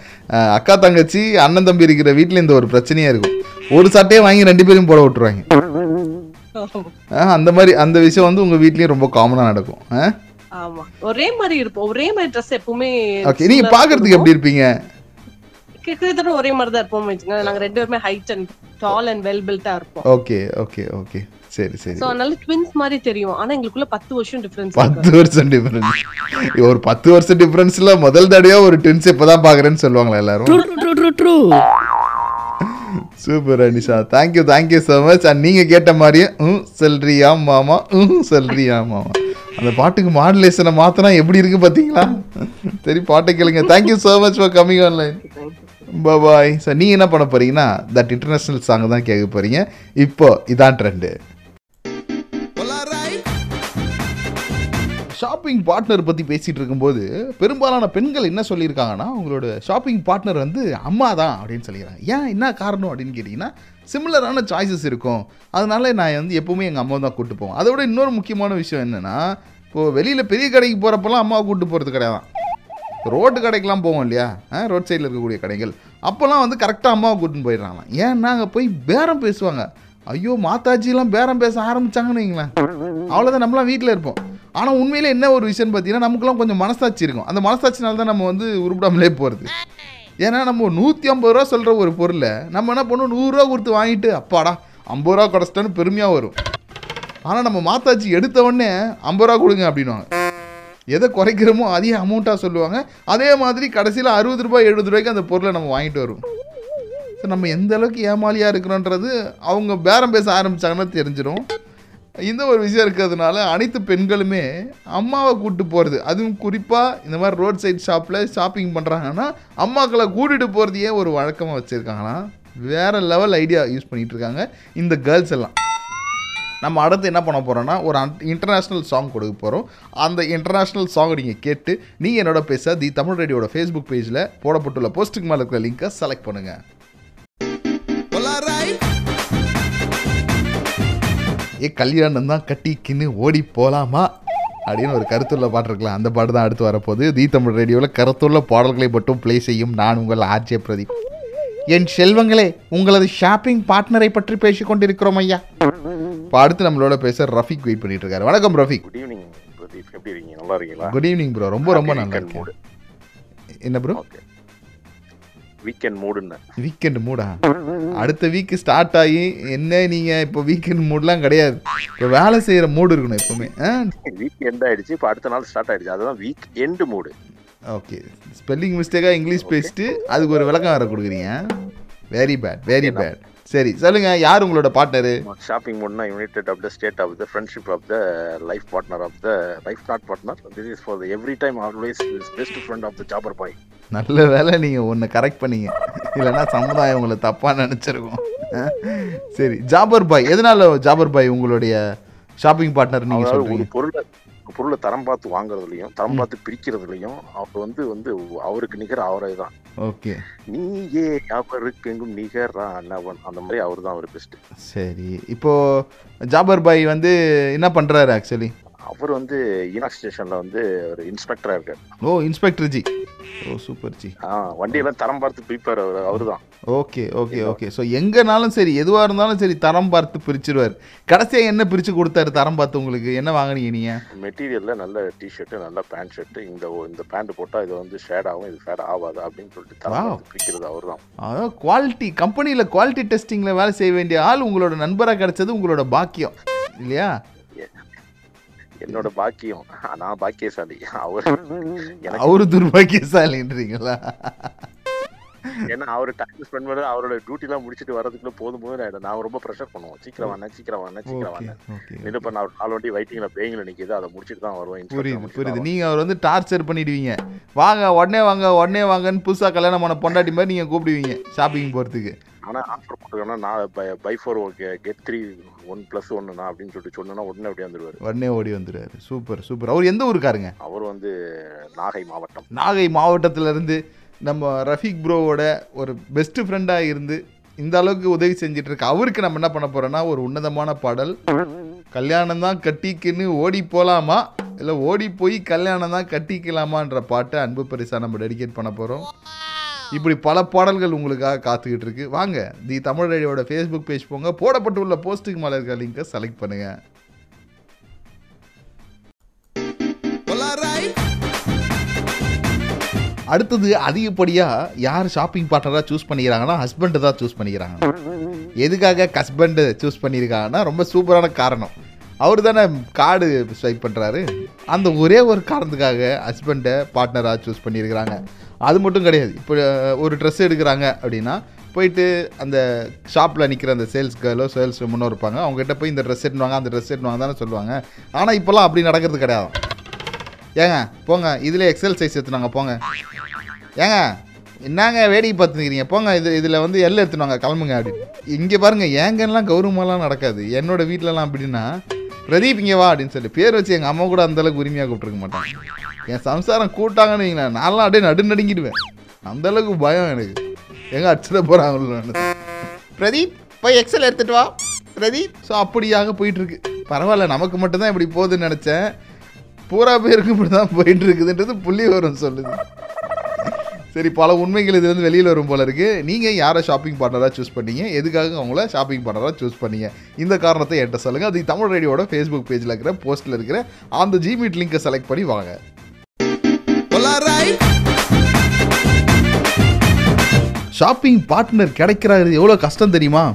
அக்கா தங்கச்சி அண்ணன் தம்பி இருக்கிற வீட்டில் இந்த ஒரு பிரச்சனையா இருக்கும். ஒரு சட்டையை வாங்கி ரெண்டு பேரும் போட விட்டுருவாங்க. அந்த மாதிரி அந்த விஷயம் வந்து உங்க வீட்லயும் ரொம்ப காமனா நடக்கும். ஆமா. ஒரே மாதிரி இருப்போம். ஒரே மாதிரி ட்ரெஸ் எப்பவுமே ஓகே நீங்க பாக்குறதுக்கு எப்படி இருக்கும். இருப்பீங்க? கிட்டத்தட்ட ஒரே மாதிரி தான் இருப்போம் நாங்க ரெண்டு பேருமே height and tall and well பில்ட்டா இருப்போம். ஓகே ஓகே ஓகே சரி சரி. சோ அதனால ட்வின்ஸ் மாதிரி தெரியும். ஆனா எங்களுக்குள்ள பத்து வருஷம் டிஃபரன்ஸ் பத்து வருஷம் டிஃபரன்ஸ் ஒரு பத்து வருஷம் டிஃபரன்ஸ்ல முதல் தடவையா ஒரு ட்வின்ஸ் இப்பதான் பாக்குறேன்னு சொல்லுவாங்களா எல்லாரும்? True true true true super Anisha thank you thank you so much and நீங்கள் கேட்ட மாதிரியே ம் சொல்றியா மாமா? ம் சொல்றியா மாமா? அந்த பாட்டுக்கு மாடுலேஷனை மாற்றினா எப்படி இருக்கு பார்த்தீங்களா சரி பாட்டை கேளுங்க. Thank you so much for coming online bye sir நீங்கள் என்ன பண்ண போறீங்கன்னா தட் இன்டர்நேஷ்னல் சாங் தான் கேட்க போறீங்க. இப்போ இதான் ட்ரெண்டு ஷாப்பிங் பார்ட்னர் பற்றி பேசிகிட்டு இருக்கும்போது பெரும்பாலான பெண்கள் என்ன சொல்லியிருக்காங்கன்னா உங்களோட ஷாப்பிங் பார்ட்னர் வந்து அம்மா தான் அப்படின்னு சொல்லிக்கிறாங்க. ஏன் என்ன காரணம் அப்படின்னு கேட்டிங்கன்னா சிமிலரான சாய்ஸஸ் இருக்கும். அதனால நான் வந்து எப்போவுமே எங்கள் அம்மா தான் கூப்பிட்டு போவோம் அதை விட இன்னொரு முக்கியமான விஷயம் என்னென்னா இப்போது வெளியில் பெரிய கடைக்கு போகிறப்பெல்லாம் அம்மாவை கூப்பிட்டு போகிறது கிடையாது. ரோட்டு கடைக்கெலாம் போவோம் இல்லையா? ரோட் சைடில் இருக்கக்கூடிய கடைகள். அப்போல்லாம் வந்து கரெக்டாக அம்மாவை கூட்டின்னு போயிடுறாங்களாம். ஏன்னா அங்கே போய் பேரம் பேசுவாங்க. ஐயோ மாதாஜிலாம் பேரம் பேச ஆரம்பிச்சாங்கன்னு வைங்களேன். அவ்வளோதான் நம்மளாம் வீட்டில் இருப்போம். ஆனால் உண்மையில் என்ன ஒரு விஷயம் பார்த்தீங்கன்னா நமக்குலாம் கொஞ்சம் மனசாட்சி இருக்கும். அந்த மனசாட்சினால தான் நம்ம வந்து உருப்பிடாமலே போகிறது ஏன்னா நம்ம நூற்றி ஐம்பது ரூபா சொல்கிற ஒரு பொருளை நம்ம என்ன பண்ணுவோம்? நூறுரூவா கொடுத்து வாங்கிட்டு அப்பாடா ஐம்பது ரூபா கிடச்சிட்டோன்னு பெருமையாக வரும். ஆனால் நம்ம மாத்தாச்சி எடுத்த உடனே ஐம்பது ரூபா கொடுங்க அப்படின்வாங்க எதை குறைக்கிறோமோ அதிக அமௌண்ட்டாக சொல்லுவாங்க. அதே மாதிரி கடைசியில் அறுபது ரூபாய் எழுபது ரூபாய்க்கு அந்த பொருளை நம்ம வாங்கிட்டு வருவோம். ஸோ நம்ம எந்த அளவுக்கு ஏமாலியாக இருக்கிறோன்றது அவங்க பேரம் பேச ஆரம்பித்தாங்கன்னா தெரிஞ்சிடும் இந்த ஒரு விஷயம் இருக்கிறதுனால அனைத்து பெண்களுமே அம்மாவை கூப்பிட்டு போகிறது அதுவும் குறிப்பாக இந்த மாதிரி ரோட் சைட் ஷாப்பில் ஷாப்பிங் பண்ணுறாங்கன்னா அம்மாக்களை கூட்டிகிட்டு போகிறதையே ஒரு வழக்கமாக வச்சுருக்காங்கன்னா வேறு லெவல் ஐடியா யூஸ் பண்ணிகிட்டு இருக்காங்க இந்த கேர்ள்ஸ் எல்லாம். நம்ம அடுத்து என்ன பண்ண போகிறோன்னா ஒரு இன்டர்நேஷ்னல் சாங் கொடுக்க போகிறோம் அந்த இன்டர்நேஷ்னல் சாங் நீங்கள் கேட்டு நீங்கள் என்னோட பேச தி தமிழ் ரேடியோட ஃபேஸ்புக் பேஜில் போடப்பட்டுள்ள போஸ்ட்டுக்கு மேலே இருக்கிற லிங்க்கை செலக்ட் பண்ணுங்கள் கல்யாணம் தான் கட்டிக்கின்னு ஓடி போலாமா? அப்படின்னு ஒரு கருத்துள்ள பாட்டு இருக்கலாம். அந்த பாட்டு தான் அடுத்து வரப்போகுது. தி தமிழ் ரேடியோவில் கருத்துள்ள பாடல்களை மட்டும் ப்ளே செய்யும் நான் உங்கள் ஆர்ஜே பிரதீப். என் செல்வங்களே உங்களது ஷாப்பிங் பார்ட்னரை பற்றி பேசிக் கொண்டிருக்கிறோம் ஐயா. இப்போ அடுத்து நம்மளோட பேச ரஃபிக் வெயிட் பண்ணிட்டு இருக்காரு. வணக்கம் ரஃபிக். குட் ஈவினிங் எப்படி இருக்கீங்க? நல்லா இருக்கீங்களா? குட் ஈவினிங் ப்ரோ ரொம்ப ரொம்ப நல்லா இருக்கேன். என்ன ப்ரோ ஓகே வீக்கெண்ட் மூடுன்னு வீக்கெண்ட் மூடா அடுத்த வீக் ஸ்டார்ட் ஆகி என்ன நீங்க இப்போ வீக்கெண்ட் மூட்லாம் கிடையாது. இப்போ வேலை செய்யற மூடு இருக்கணும் எப்பவுமே வீக் எண்ட் ஆயிடுச்சு இப்போ அடுத்த நாள் ஸ்டார்ட் ஆயிடுச்சு. அதுதான் weekend mood okay spelling மிஸ்டேக்காக இங்கிலீஷ் பேசிட்டு அதுக்கு ஒரு விளக்கம் வேற கொடுக்குறீங்க வெரி பேட் வெரி பேட் சரி சொல்லுங்க யார் உங்களோட partner shopping மூட்னா united of the state of the friendship of the life partner of the life not partner this is for every time always best friend of the Jaffar பாய் நல்ல வேலை நீங்க ஒன்று correct பண்ணீங்க. இல்லைன்னா சமுதாயம் உங்களை தப்பா நினைச்சிருக்கும்? சரி ஜாபர் பாய் எதனால ஜாபர் பாய் உங்களுடைய ஷாப்பிங் பார்ட்னர் நீங்க அதாவது ஒரு சொல்றீங்க பொருளை பொருளை தரம் பார்த்து வாங்குறதுலையும் தரம் பார்த்து பிரிக்கிறதுலையும் அவர் வந்து வந்து அவருக்கு நிகர் அவரே தான். ஓகே. நீயே அவருக்கு எங்கும் நிகரானவன் அந்த மாதிரி அவர் தான் அவர் பெஸ்ட் சரி இப்போ ஜாபர் பாய் வந்து என்ன பண்றாரு ஆக்சுவலி அவர் வந்து ஈனாக் ஸ்டேஷன்ல வந்து ஒரு இன்ஸ்பெக்டரா இருக்காரு. Oh inspector ji. ஓ சூப்பர் ஜி. ஆ, வண்டியெல்லாம் தரம் பார்த்து பிரிப்பார் அவர் அவரு தான் ஓகே ஓகே ஓகே. ஸோ எங்கனாலும் சரி எதுவாக இருந்தாலும் சரி தரம் பார்த்து பிரிச்சிருவார். கடைசியாக என்ன பிரித்து கொடுத்தாரு தரம் பார்த்து உங்களுக்கு? என்ன வாங்குனீங்க நீங்கள் மெட்டீரியல்ல நல்ல டிஷர்ட் நல்ல பேண்ட் ஷர்ட் இந்த இந்த பேண்ட் போட்டா இது வந்து ஷேட் ஆகும் இது ஷேட் ஆகாது அப்படின்னு சொல்லிட்டு தரம். பார்த்து பிரிக்கிறது அவர் தான் அதான் குவாலிட்டி கம்பெனியில் குவாலிட்டி டெஸ்டிங்கில் வேலை செய்ய வேண்டிய ஆள் உங்களோட நண்பராக கிடைச்சது உங்களோட பாக்கியம். இல்லையா? என்னோட பாக்கியம். நான் பாக்கியசாலி. அவர் *laughs* அவரு துர்பாக்கியசாலின்றீங்களா? ஏன்னா அவர் டைம் ஸ்பெண்ட் பண்ண அவரோட டியூட்டி எல்லாம் முடிச்சிட்டு வரதுக்குள்ள போதும் ஆயிடும் நான் ரொம்ப ப்ரெஷர் பண்ணுவோம் சீக்கிரம் வாங்க சீக்கிரம் வாங்க சீக்கிரம் வாங்க இது பண்ண அவர் நாலு வண்டி வெயிட்டிங்ல பேயிங்ல நிக்குது. அதை முடிச்சிட்டு தான் வருவோம் புரியுது புரியுது. நீங்கள் அவர் வந்து டார்ச்சர் பண்ணிடுவீங்க. வாங்க உடனே வாங்க உடனே வாங்கன்னு புதுசாக கல்யாணம் பண்ண பொண்டாட்டி மாதிரி நீங்கள் கூப்பிடுவீங்க ஷாப்பிங் போகிறதுக்கு வருவோம். ஆனா ஆஃபர் போட்டுக்கோன்னா நான் buy four okay get three one plus ஒன்னுனா அப்படின்னு சொல்லிட்டு சொன்னா உடனே அப்படியே வந்துருவாரு. உடனே ஓடி வந்துடுவாரு சூப்பர் சூப்பர். அவர் எந்த ஊருக்காருங்க? அவர் வந்து நாகை மாவட்டம். நாகை மாவட்டத்துல இருந்து நம்ம ரஃபீக் ப்ரோவோட ஒரு பெஸ்ட்டு ஃப்ரெண்டாக இருந்து இந்த அளவுக்கு உதவி செஞ்சுட்டு இருக்க அவருக்கு நம்ம என்ன பண்ண போகிறோன்னா ஒரு உன்னதமான பாடல். கல்யாணம் தான் கட்டிக்குன்னு ஓடி போகலாமா இல்லை ஓடி போய் கல்யாணம் தான் கட்டிக்கலாமான்ற பாட்டை அன்பு பரிசாக நம்ம டெடிகேட் பண்ண போகிறோம் இப்படி பல பாடல்கள் உங்களுக்காக காத்துக்கிட்டு இருக்கு. வாங்க தி தமிழ் ரேடியோட ஃபேஸ்புக் பேஜ் போங்க. போடப்பட்டுள்ள போஸ்ட்டுக்கு மேலே இருக்க லிங்கை செலக்ட் பண்ணுங்கள் அடுத்தது அதிகப்படியாக யார் ஷாப்பிங் பார்ட்னராக சூஸ் பண்ணிக்கிறாங்கன்னா ஹஸ்பண்டு தான் சூஸ் பண்ணிக்கிறாங்க. எதுக்காக ஹஸ்பண்டு சூஸ் பண்ணியிருக்காங்கன்னா ரொம்ப சூப்பரான காரணம். அவர் தானே கார்டு ஸ்வைப் பண்ணுறாரு அந்த ஒரே ஒரு காரணத்துக்காக ஹஸ்பண்டை பார்ட்னராக சூஸ் பண்ணியிருக்கிறாங்க அது மட்டும் கிடையாது. இப்போ ஒரு ட்ரெஸ் எடுக்கிறாங்க அப்படின்னா போயிட்டு அந்த ஷாப்பில் நிற்கிற அந்த சேல்ஸ் கேர்லோ சேல்ஸ் முன்னோ இருப்பாங்க. அவங்ககிட்ட போய் இந்த ட்ரெஸ் எடுவாங்க அந்த ட்ரெஸ் எடுவாங்க தானே சொல்லுவாங்க. ஆனால் இப்போல்லாம் அப்படி நடக்கிறது கிடையாது. ஏங்க போங்க இதில் எக்ஸல் சைஸ் எடுத்துனாங்க போங்க. ஏங்க என்னங்க வேடிக்கை பார்த்துக்கிறீங்க போங்க இது இதில் வந்து எல் எடுத்துனாங்க கிளம்புங்க அப்படின்னு இங்கே பாருங்கள் ஏங்கன்னெலாம் கௌரவமாலாம் நடக்காது. என்னோடய வீட்டிலலாம் அப்படின்னா பிரதீப் இங்கே வா அப்படின்னு சொல்லி பேர் வச்சு எங்கள் அம்மா கூட அந்த அளவுக்கு உரிமையாக கூப்பிட்டுருக்க மாட்டாங்க. என் சம்சாரம் கூட்டாங்கன்னு வைங்களேன் நான்லாம் அப்படியே நடு நடுங்கிடுவேன். அந்த அளவுக்கு பயம் எனக்கு. எங்கே அடிச்சிட போகிறாங்க பிரதீப் போய் எக்ஸல் எடுத்துகிட்டு வா பிரதீப். ஸோ அப்படியாக போயிட்டுருக்கு பரவாயில்ல நமக்கு மட்டும்தான் இப்படி போகுதுன்னு நினச்சேன். பூரா பேருக்கு இப்படி தான் போயிட்டு இருக்குதுன்றது புள்ளி வரும் சொல்லுது. சரி பல உண்மைகள் இதுலேருந்து வெளியில் வரும் போல இருக்கு. நீங்கள் யாரை ஷாப்பிங் பார்ட்னராக சூஸ் பண்ணீங்க? எதுக்காக அவங்கள ஷாப்பிங் பார்ட்னராக சூஸ் பண்ணீங்க? இந்த காரணத்தை என்கிட்ட சொல்லுங்கள் அது தமிழ் ரேடியோட ஃபேஸ்புக் பேஜில் இருக்கிற போஸ்ட்டில் இருக்கிற அந்த ஜிமீட் லிங்கை செலக்ட் பண்ணி வாங்க. ஷாப்பிங் பார்ட்னர் கிடைக்கிறாரு. எவ்வளோ கஷ்டம் தெரியுமா?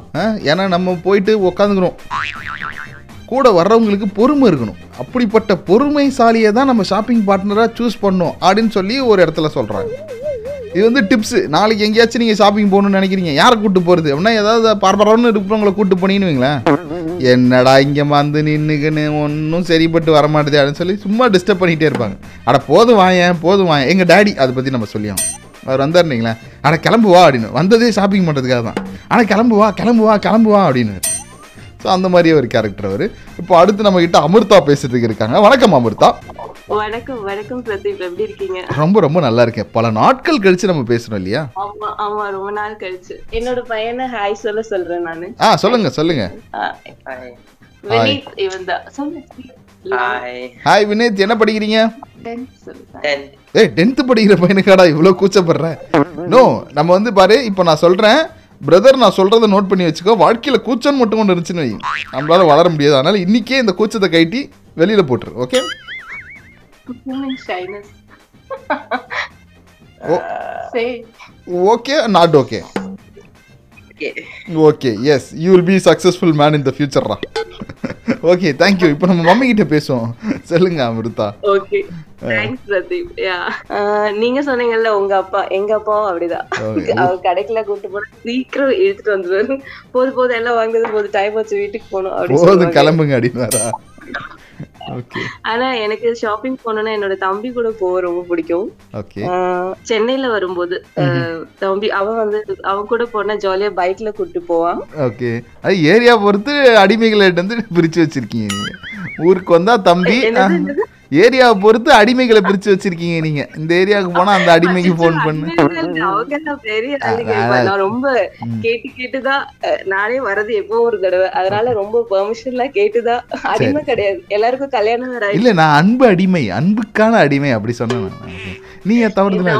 ஏன்னா நம்ம போயிட்டு உக்காந்துக்கிறோம். கூட வர்றவங்களுக்கு பொறுமை இருக்கணும். அப்படிப்பட்ட பொறுமைசாலியை தான் நம்ம ஷாப்பிங் பார்ட்னராக சூஸ் பண்ணோம் அப்படின்னு சொல்லி ஒரு இடத்துல சொல்கிறாங்க இது வந்து டிப்ஸு நாளைக்கு எங்கேயாச்சும் நீங்கள் ஷாப்பிங் போகணும்னு நினைக்கிறீங்க. யாரை கூட்டு போகிறது அப்படின்னா ஏதாவது பரபரன்னு இருக்கிறவங்கள கூட்டு போனீங்கன்னு வைங்களேன் என்னடா இங்கே வந்து நின்றுக்குன்னு ஒன்றும் சரிப்பட்டு வர மாட்டேது அப்படின்னு சொல்லி சும்மா டிஸ்டர்ப் பண்ணிகிட்டே இருப்பாங்க. அட போதும் வாயன் போதும் வாயன். எங்கள் டேடி அதை பற்றி நம்ம சொல்லியோம் அவர் வந்தாருனீங்களே அட கிளம்புவா அப்படின்னு. வந்ததே ஷாப்பிங் பண்ணுறதுக்காக தான் ஆனால் கிளம்புவா கிளம்புவா கிளம்புவா அப்படின்னு. ஸோ அந்த மாதிரியே ஒரு கேரக்டர் அவர். இப்போ அடுத்து நம்ம கிட்ட அமிர்தா பேசுறதுக்கு இருக்காங்க. வணக்கம் அமிர்தா. வணக்கம் வணக்கம் பிரதீப். எப்படி இருக்கீங்க? ரொம்ப ரொம்ப நல்லா இருக்கேன். பல நாட்கள் கழிச்சு நம்ம பேசுறோம் இல்லையா? ஆமா ஆமா ரொம்ப நாள் கழிச்சு. என்னோட பையனை ஹாய் சொல்ல சொல்றேன் நானு. ஆ சொல்லுங்க சொல்லுங்க. வினீத் இவன் தான். சொல்லு. ஹாய் வினேத். என்ன படிக்கிறீங்க? ஏய் டென்த்து படிக்கிற பையனுக்காடா இவ்வளோ கூச்சப்படுற? நோ நம்ம வந்து பாரு இப்போ நான் சொல்றேன். பிரதர் நான் சொல்றதை நோட் பண்ணி வச்சுக்கோ. வாழ்க்கையில கூச்சம் மட்டும் கொண்டு இருந்துச்சுன்னு வை. நம்மளால வளர முடியாது. அதனால இன்னைக்கே இந்த கூச்சத்தை கைட்டி வெளியில போட்டுரு okay okay not okay okay okay yes you will be successful man in the ஃபியூச்சர்ரா okay thank you இப்போ நம்ம மம்மி கிட்ட பேசுவோம். சொல்லுங்க Amirtha. Okay thanks Pradeep. Yeah நீங்க சொன்னீங்கல்ல உங்க அப்பா எங்க அப்பாவும் அப்படிதான். அவர் கடைக்குள்ள கூட்டு போனா சீக்கிரம் இழுத்துட்டு வந்துருவாரு. போது போது எல்லாம் வாங்குது போது டைம் வச்சு வீட்டுக்கு போகணும் அப்படின்னு. கிளம்புங்க அப்படின்னாரா ஆனா எனக்கு ஷாப்பிங் போனோம்னா என்னோட தம்பி கூட போக ரொம்ப பிடிக்கும். சென்னையில வரும்போது தம்பி அவன் வந்து அவன் கூட போனா ஜாலியா பைக்ல கூட்டு போவான். ஓகே அது ஏரியா பொறுத்து அடிமைகளை வந்து பிரிச்சு வச்சிருக்கீங்க ஊருக்கு வந்தா தம்பி ஏரியாவை பொறுத்து அடிமைகளை பிரிச்சு வச்சிருக்கீங்க நீங்க. இந்த ஏரியாவுக்கு போனா அந்த அடிமைக்கு ஃபோன் பண்ணு. ரொம்ப கேட்டு கேட்டுதான் நானே வரது எப்போ ஒரு தடவை. அதனால ரொம்ப பெர்மிஷன் எல்லாம் கேட்டுதான். அடிமை கிடையாது. எல்லாருக்கும் கல்யாணம் ஆயிடுச்சு. இல்ல நான் அன்பு அடிமை. அன்புக்கான அடிமை அப்படி சொன்னேன். நீங்க தவறுதலா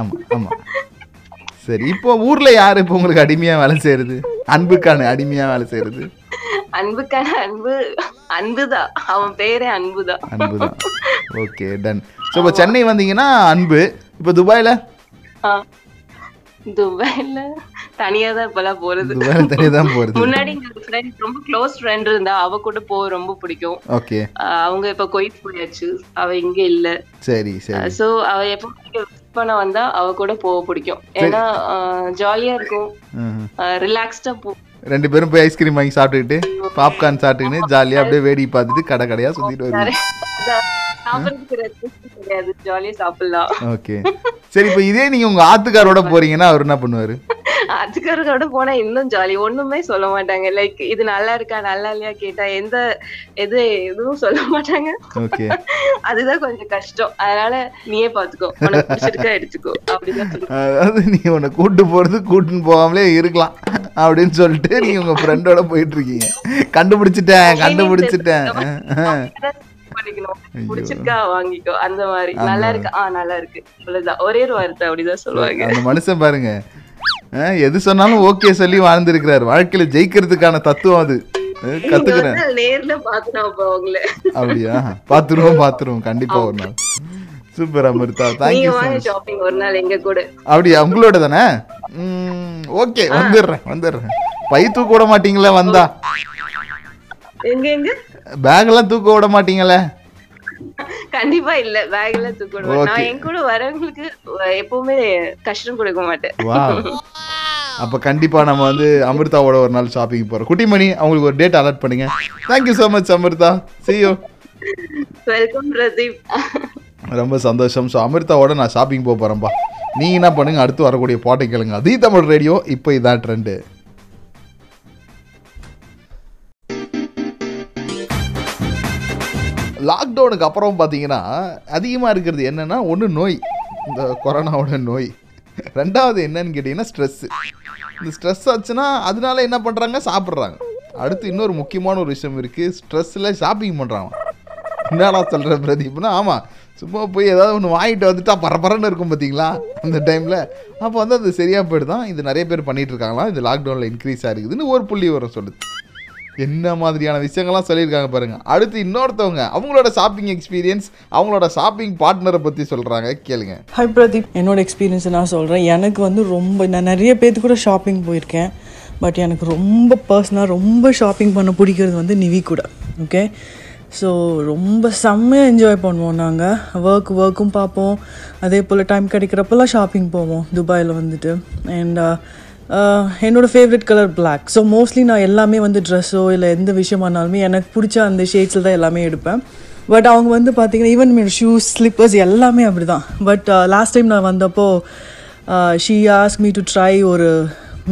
ஆமா ஆமா. சரி இப்போ ஊர்ல யாரு இப்போ உங்களுக்கு அடிமையா வேலை செய்யறது அன்புக்கான அடிமையா வேலை செய்யறது அன்புக்கான அன்பு அன்புதான். அவன் பேரே அன்புதான். அன்புதான். ஓகே டன் ஸோ இப்போ சென்னை வந்தீங்கன்னா அன்பு. இப்போ துபாயில. துபாயில தனியா தான் இப்பெல்லாம் போறது. தனியா தான் போறது. முன்னாடி ரொம்ப க்ளோஸ் ஃப்ரெண்ட் இருந்தா அவ கூட போக ரொம்ப பிடிக்கும். ஓகே அவங்க இப்ப குவைத் போயாச்சு. அவ இங்க இல்ல. சரி சரி. சோ அவ எப்போ பண்ண வந்தா அவ கூட போக பிடிக்கும். ஏன்னா ஜாலியா இருக்கும். ரிலாக்ஸ்டா போ ரெண்டு பேரும் போய் ஐஸ்கிரீம் வாங்கி சாப்பிட்டுக்கிட்டு பாப்கார்ன் சாப்பிட்டுக்கின்னு ஜாலியா அப்படியே வேடி பார்த்துட்டு கடை கடையா சுத்திட்டு வருவீங்க ஓகே சரி இப்போ இதே நீங்க உங்க ஆத்துக்காரோட போறீங்கன்னா அவர் என்ன பண்ணுவாரு? அதுக்காரோட போனா இன்னும் ஜாலி ஒண்ணுமே சொல்ல மாட்டாங்க. லைக் இது நல்லா இருக்கா நல்லா இல்லையா கேட்டா எந்த எது எதுவும் சொல்ல மாட்டாங்க. அதுதான் கொஞ்சம் கஷ்டம். அதனால நீயே பாத்துக்கோ. உனக்கு பிடிச்சிருக்கா எடுத்துக்கோ. அப்படிதான் அதாவது நீ உன்னை கூட்டு போறது கூட்டுன்னு போகாமலே இருக்கலாம் அப்படின்னு சொல்லிட்டு நீ உங்க ஃப்ரெண்டோட போயிட்டு இருக்கீங்க கண்டுபிடிச்சிட்டேன் கண்டுபிடிச்சிட்டேன். பண்ணிக்கணும். வாங்கிக்கோ. அந்த மாதிரி. நல்லா இருக்கு? ஆ நல்லா இருக்கு. அவ்வளவுதான் ஒரே ஒரு வார்த்தை அப்படிதான் சொல்லுவாங்க. அந்த மனுஷன் பாருங்க எது சொன்னாலும் ஓகே சொல்லி வாழ்ந்திருக்கிறாரு. வாழ்க்கையில ஜெயிக்கிறதுக்கான தத்துவம் அது. கத்துக்கிறேன். நேர்ல அப்படியா? பாத்துருவோம் பாத்துருவோம் கண்டிப்பா ஒரு நாள். சூப்பர் அமிர்தா. தேங்க்யூ ஷாப்பிங் ஒரு நாள் எங்க கூட. அப்படியா? உங்களோட தானே? ஓகே வந்துடுறேன் வந்துடுறேன். பை தூக்க விட மாட்டீங்களே வந்தா. எங்க எங்க? பேக் எல்லாம் தூக்க விட மாட்டீங்களே? கண்டிப்பா இல்ல பேக்ல தூக்கணும் நான். என் கூட வரவங்களுக்கு எப்பவுமே கஷ்டம் கொடுக்க மாட்டேன். அப்ப கண்டிப்பா நம்ம வந்து அமிர்தாவோட ஒரு நாள் ஷாப்பிங் போறோம். குட்டிமணி அவங்களுக்கு ஒரு டேட் அலர்ட் பண்ணுங்க. Thank you so much Amritha. See you. Welcome Pradeep. ரொம்ப சந்தோஷம். ஸோ அமிர்தாவோட நான் ஷாப்பிங் போக போறேன்பா. நீங்க என்ன பண்ணுங்க அடுத்து வரக்கூடிய பாட்டை கேளுங்க. அதே தமிழ் ரேடியோ இப்போ இதான் ட்ரெண்டு லாக்டவுனுக்கு அப்புறம் பார்த்தீங்கன்னா அதிகமாக இருக்கிறது என்னென்னா ஒன்று நோய். இந்த கொரோனாவோட நோய். ரெண்டாவது என்னன்னு கேட்டிங்கன்னா ஸ்ட்ரெஸ்ஸு இந்த ஸ்ட்ரெஸ் ஆச்சுன்னா அதனால என்ன பண்ணுறாங்க சாப்பிட்றாங்க. அடுத்து இன்னொரு முக்கியமான ஒரு விஷயம் இருக்குது ஸ்ட்ரெஸ்ஸில் ஷாப்பிங் பண்ணுறாங்க என்னடா சொல்கிற பிரதீப்னா ஆமாம் சும்மா போய் ஏதாவது ஒன்று வாங்கிட்டு வந்துட்டா பரபரன்னு இருக்கும் பார்த்தீங்களா? அந்த டைமில் அப்போ வந்து அது சரியாக போயிடுதான். இது நிறைய பேர் பண்ணிகிட்டு இருக்காங்களாம். இது லாக்டவுனில் இன்க்ரீஸ் ஆகிருக்குதுன்னு ஒரு புள்ளி வரும் சொல்லுது. என்ன மாதிரியான விஷயங்கள்லாம் சொல்லியிருக்காங்க பாருங்கள் அடுத்து இன்னொருத்தவங்க அவங்களோட ஷாப்பிங் எக்ஸ்பீரியன்ஸ் அவங்களோட ஷாப்பிங் பார்ட்னரை பற்றி சொல்கிறாங்க கேளுங்க. ஹாய் பிரதீப் என்னோட எக்ஸ்பீரியன்ஸ் நான் சொல்கிறேன் எனக்கு வந்து ரொம்ப நான் நிறைய பேர்த்து கூட ஷாப்பிங் போயிருக்கேன். பட் எனக்கு ரொம்ப பர்சனலாக ரொம்ப ஷாப்பிங் பண்ண பிடிக்கிறது வந்து நிவி கூட. ஓகே ஸோ ரொம்ப செம்மையாக என்ஜாய் பண்ணுவோம் நாங்கள் ஒர்க் ஒர்க்கும் பார்ப்போம். அதே போல் டைம் கிடைக்கிறப்பெல்லாம் ஷாப்பிங் போவோம். துபாயில் வந்துட்டு. அண்ட் என்னோட favourite colour black so mostly நான் எல்லாமே வந்து ட்ரெஸ்ஸோ இல்லை எந்த விஷயமானாலுமே எனக்கு பிடிச்ச அந்த ஷேட்ஸில் தான் எல்லாமே எடுப்பேன். பட் அவங்க வந்து பார்த்தீங்கன்னா ஈவன் என்னோட ஷூஸ் ஸ்லிப்பர்ஸ் எல்லாமே அப்படி தான் பட் லாஸ்ட் டைம் நான் வந்தப்போ she ask me to try ஒரு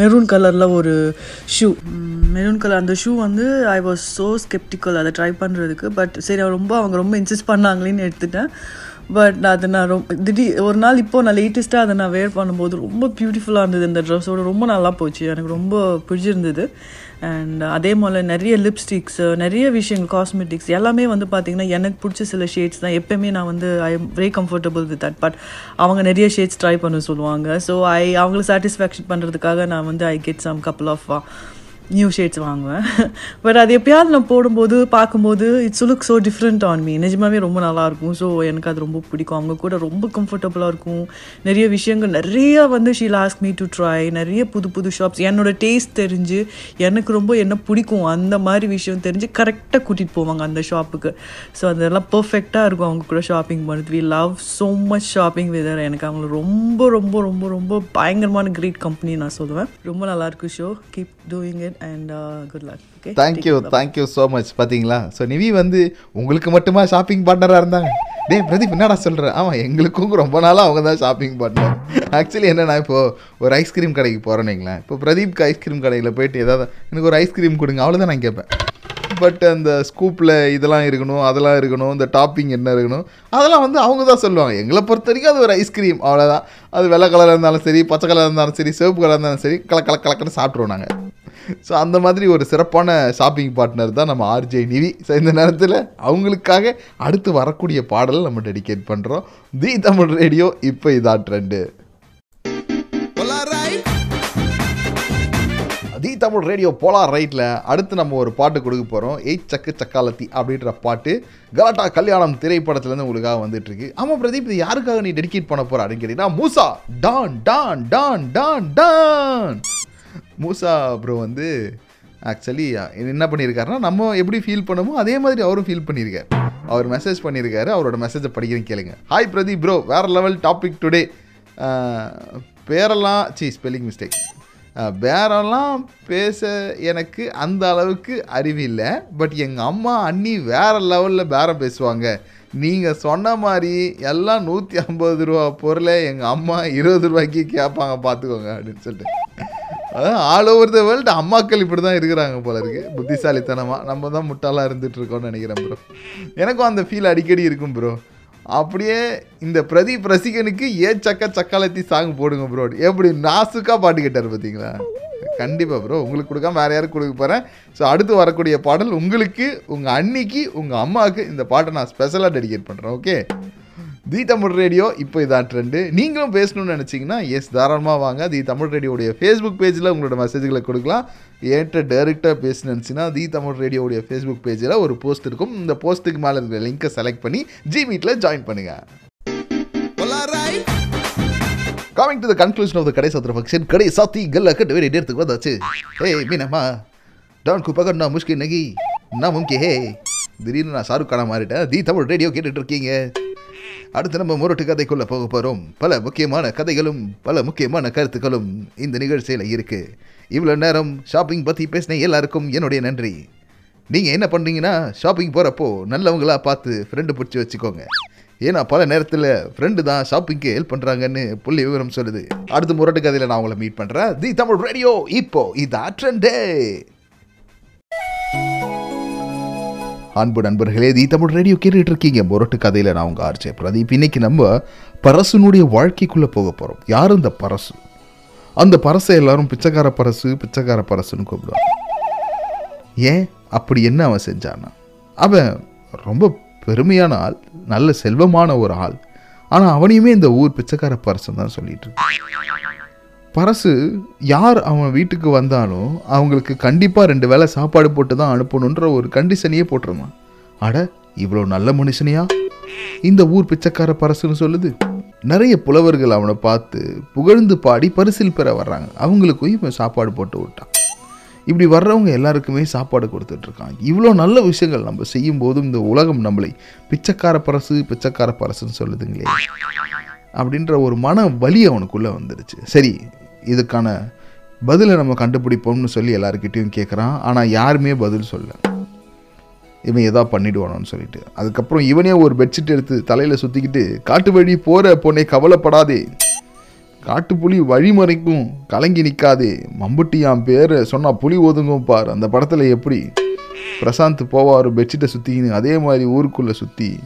மெரூன் கலரில் ஒரு ஷூ மெரூன் கலர் அந்த ஷூ வந்து ஐ வாஸ் ஸோ ஸ்கெப்டிக்கல் அதை ட்ரை பண்ணுறதுக்கு பட் சரி ரொம்ப அவங்க ரொம்ப இன்சிஸ்ட் பண்ணாங்களேன்னு எடுத்துட்டேன். பட் அது நான் ரொம்ப திடீர் ஒரு நாள் இப்போ நான் லேட்டஸ்ட்டாக அதை நான் வேர் பண்ணும்போது ரொம்ப பியூட்டிஃபுல்லாக இருந்தது இந்த ட்ரெஸ்ஸோட ரொம்ப நல்லா போச்சு. எனக்கு ரொம்ப பிடிச்சிருந்தது. அண்ட் அதே போல் நிறைய லிப்ஸ்டிக்ஸ் நிறைய விஷயங்கள் காஸ்மெட்டிக்ஸ் எல்லாமே வந்து பார்த்திங்கன்னா எனக்கு பிடிச்ச சில ஷேட்ஸ் தான். எப்போயுமே நான் வந்து I am very comfortable with that but அவங்க நிறைய ஷேட்ஸ் ட்ரை பண்ண சொல்லுவாங்க. ஸோ ஐ அவங்கள சாட்டிஸ்ஃபேக்ஷன் பண்ணுறதுக்காக நான் வந்து I get some couple of new shades வாங்குவேன். *laughs* பட் அது எப்பயாவது நான் போடும்போது பார்க்கும்போது it's look so different on me நிஜமாவே ரொம்ப நல்லாயிருக்கும். ஸோ எனக்கு அது ரொம்ப பிடிக்கும். அவங்க கூட ரொம்ப கம்ஃபர்டபுளாக இருக்கும். நிறைய விஷயங்கள் நிறைய வந்து ஷீ லாஸ்க் மீ டு ட்ரை நிறைய புது புது ஷாப்ஸ் என்னோட டேஸ்ட் தெரிஞ்சு எனக்கு ரொம்ப என்ன பிடிக்கும் அந்த மாதிரி விஷயம் தெரிஞ்சு கரெக்டாக கூட்டிகிட்டு போவாங்க அந்த ஷாப்புக்கு ஸோ அதெல்லாம் பர்ஃபெக்டாக இருக்கும். அவங்க கூட ஷாப்பிங் பண்ணுறது we love so much shopping with her எனக்கு அவங்க ரொம்ப ரொம்ப ரொம்ப ரொம்ப பயங்கரமான கிரேட் கம்பெனி நான் சொல்லுவேன். ரொம்ப நல்லாயிருக்கு so keep doing it and good luck okay thank you thank you so much பார்த்தீங்களா ஸோ நிவி வந்து உங்களுக்கு மட்டுமா ஷாப்பிங் பார்ட்னராக இருந்தாங்க? டேய் பிரதீப் என்னடா சொல்கிறேன் ஆமாம் எங்களுக்கும் ரொம்ப நாளாக அவங்க தான் ஷாப்பிங் பார்ட்னர் ஆக்சுவலி என்னன்னா இப்போது ஒரு ஐஸ்கிரீம் கடைக்கு போகிறேன்னீங்களேன் இப்போ பிரதீப்க்கு ஐஸ்கிரீம் கடையில் போயிட்டு ஏதாவது எனக்கு ஒரு ஐஸ்கிரீம் கொடுங்க அவ்வளோதான் நான் கேட்பேன். பட் அந்த ஸ்கூப்பில் இதெல்லாம் இருக்கணும் அதெல்லாம் இருக்கணும் இந்த டாப்பிங் என்ன இருக்கணும் அதெல்லாம் வந்து அவங்க தான் சொல்லுவாங்க. எங்களை பொறுத்த வரைக்கும் அது ஒரு ஐஸ்கிரீம் அவ்வளோதான் அது வெள்ளை கலராக இருந்தாலும் சரி பச்சை கலராக இருந்தாலும் சரி சிவப்பு கலராக இருந்தாலும் சரி கல கல கலக்கன்னு சாப்பிட்ருவோம் நாங்கள் ஸோ அந்த மாதிரி ஒரு சிறப்பான ஷாப்பிங் பார்ட்னர் தான் நம்ம ஆர்ஜே நிவி ஸோ இந்த நேரத்தில் அவங்களுக்காக அடுத்து வரக்கூடிய பாடல் நம்ம டெடிகேட் பண்ணுறோம் தி தமிழ் ரேடியோ இப்போ இதான் trend the Tamil radio polar ரைட்டில் அடுத்து நம்ம ஒரு பாட்டு கொடுக்க போகிறோம் எயிட் சக்கு சக்காலத்தி அப்படின்ற பாட்டு. கலாட்டா கல்யாணம் திரைப்படத்துலேருந்து உங்களுக்காக வந்துட்டு இருக்கு ஆமாம் பிரதீப் இது யாருக்காக நீ டெடிகேட் பண்ண போற அப்படின்னு கேட்டீங்கன்னா மூசா. டான் டான் டான் டான் டான். மூசா ப்ரோ வந்து ஆக்சுவலி என்ன பண்ணியிருக்காருன்னா நம்ம எப்படி ஃபீல் பண்ணமோ அதே மாதிரி அவரும் ஃபீல் பண்ணியிருக்காரு. அவர் மெசேஜ் பண்ணியிருக்காரு அவரோட மெசேஜை படிக்கிறேன் கேளுங்க. ஹாய் பிரதீப் ப்ரோ வேறு லெவல் டாபிக் டுடே பேரெல்லாம் சி ஸ்பெல்லிங் மிஸ்டேக் பேரெல்லாம் பேச எனக்கு அந்த அளவுக்கு அறிவில்லை பட் எங்கள் அம்மா அண்ணி வேறு லெவலில் பேரம் பேசுவாங்க. நீங்கள் சொன்ன மாதிரி எல்லாம் நூற்றி ஐம்பது ரூபா பொருளை எங்கள் அம்மா இருபது ரூபாய்க்கு கேட்பாங்க பார்த்துக்கோங்க அப்படின்னு சொல்லிட்டு. அதான் ஆல் ஓவர் த வேர்ல்டு அம்மாக்கள் இப்படி தான் இருக்கிறாங்க போல இருக்கு. புத்திசாலித்தனமாக நம்ம தான் முட்டாளாக இருந்துட்டு இருக்கோம்னு நினைக்கிறேன் ப்ரோ எனக்கும் அந்த ஃபீல் அடிக்கடி இருக்கும் ப்ரோ அப்படியே இந்த பிரதீப் ரசிகனுக்கு ஏ சக்க சக்காலத்தி சாங் போடுங்க ப்ரோ எப்படி நாசுக்கா பாட்டு கேட்டார் பார்த்தீங்களா கண்டிப்பாக ப்ரோ உங்களுக்கு கொடுக்காம வேறு யாருக்கு கொடுக்க போகிறேன் ஸோ அடுத்து வரக்கூடிய பாடல் உங்களுக்கு உங்கள் அன்னிக்கு உங்கள் அம்மாவுக்கு இந்த பாட்டை நான் ஸ்பெஷலாக டெடிகேட் பண்ணுறேன் ஓகே தி தமிழ் ரேடியோ இப்போ இதான் ட்ரெண்டு நீங்களும் பேசணும்னு நினச்சிங்கன்னா எஸ் தாராளமாக வாங்க. தி தமிழ் ரேடியோடைய ஃபேஸ்புக் பேஜில் உங்களோட மெசேஜ்களை கொடுக்கலாம். ஏன்ட்ட டைரெக்டாக பேசணும்னு நினச்சின்னா தி தமிழ் ரேடியோடைய ஃபேஸ்புக் பேஜில் ஒரு போஸ்ட் இருக்கும். இந்த போஸ்ட்டுக்கு மேலே இருக்கிற லிங்கை செலக்ட் பண்ணி ஜி மீட்டில் ஜாயின் பண்ணுங்கள் coming to the conclusion of the கடை சத்திர ஃபங்க்ஷன் கடை சாத்தி கல்ல கட்டு வேறு இடத்துக்கு வந்தாச்சு ஏய் மீனம்மா டான் குப்பாக நான் முஷ்கி நகி நான் மும்கி ஹே. திடீர்னு நான் ஷாருக் கானா மாறிட்டேன். தி தமிழ் ரேடியோ கேட்டுட்டு இருக்கீங்க. அடுத்து நம்ம முரட்டு கதைக்குள்ளே போக போகிறோம் பல முக்கியமான கதைகளும் பல முக்கியமான கருத்துக்களும் இந்த நிகழ்ச்சியில் இருக்குது இவ்வளோ நேரம் ஷாப்பிங் பற்றி பேசின எல்லாருக்கும் என்னுடைய நன்றி. நீங்கள் என்ன பண்ணுறீங்கன்னா ஷாப்பிங் போகிறப்போ நல்லவங்களா பார்த்து ஃப்ரெண்டு பிடிச்சி வச்சுக்கோங்க. ஏன்னா பல நேரத்தில் ஃப்ரெண்டு தான் ஷாப்பிங்க்கு ஹெல்ப் பண்ணுறாங்கன்னு புள்ளி விவரம் சொல்லுது. அடுத்த முரட்டு கதையில் நான் உங்களை மீட் பண்ணுறேன் தி தமிழ் ரேடியோ இப்போ இது அட்ரண்டே அன்பு நண்பர்களே தி தமிழ் ரேடியோ கேட்டுட்டு இருக்கீங்க முரட்டு கதையில் நான் உங்கள் ஆர்ஜே பிரதீப். இன்னைக்கு நம்ம பரசுனுடைய வாழ்க்கைக்குள்ளே போக போகிறோம் யார் இந்த பரசு? அந்த பரசை எல்லாரும் பிச்சைக்கார பரசு பிச்சைக்கார பரசுன்னு கூப்பிடுவாங்க. ஏன்? அப்படி என்ன அவன் செஞ்சானா அவன் ரொம்ப பெருமையான ஆள் நல்ல செல்வமான ஒரு ஆள். ஆனால் அவனையுமே இந்த ஊர் பிச்சைக்கார பரசன் தான் சொல்லிட்டு இருக்கான். பரசு யார் அவன் வீட்டுக்கு வந்தாலும் அவங்களுக்கு கண்டிப்பாக ரெண்டு வேளை சாப்பாடு போட்டு தான் அனுப்பணுன்ற ஒரு கண்டிஷனையே போட்டிருந்தான். அட இவ்வளோ நல்ல மனுஷனையா? இந்த ஊர் பிச்சைக்கார பரசுன்னு சொல்லுது. நிறைய புலவர்கள் அவனை பார்த்து புகழ்ந்து பாடி பரிசில் பெற வர்றாங்க. அவங்களுக்கும் இவன் சாப்பாடு போட்டு விட்டான். இப்படி வர்றவங்க எல்லாருக்குமே சாப்பாடு கொடுத்துட்ருக்கான் இவ்வளோ நல்ல விஷயங்கள் நம்ம செய்யும் போதும் இந்த உலகம் நம்மளை பிச்சைக்கார பரசு பிச்சைக்கார பரசுன்னு சொல்லுதுங்களே. அப்படின்ற ஒரு மன வலி அவனுக்குள்ளே வந்துடுச்சு சரி இதுக்கான பதிலை நம்ம கண்டுபிடிப்போம்னு சொல்லி எல்லாருக்கிட்டையும் கேட்குறான் ஆனால் யாருமே பதில் சொல்ல இவன் எதா பண்ணிடுவானோன்னு சொல்லிட்டு. அதுக்கப்புறம் இவனே ஒரு பெட்ஷீட் எடுத்து தலையில் சுற்றிக்கிட்டு காட்டு வழி போகிற பொண்ணை கவலைப்படாதே. காட்டுப்புலி வழிமறைக்கும் கலங்கி நிற்காதே மம்புட்டியான் பேரை சொன்னால் புலி ஒதுங்கும் பார். அந்த படத்தில் எப்படி? பிரசாந்த் போவார் பெட்ஷீட்டை சுற்றிக்கின்னு அதே மாதிரி ஊருக்குள்ளே சுற்றி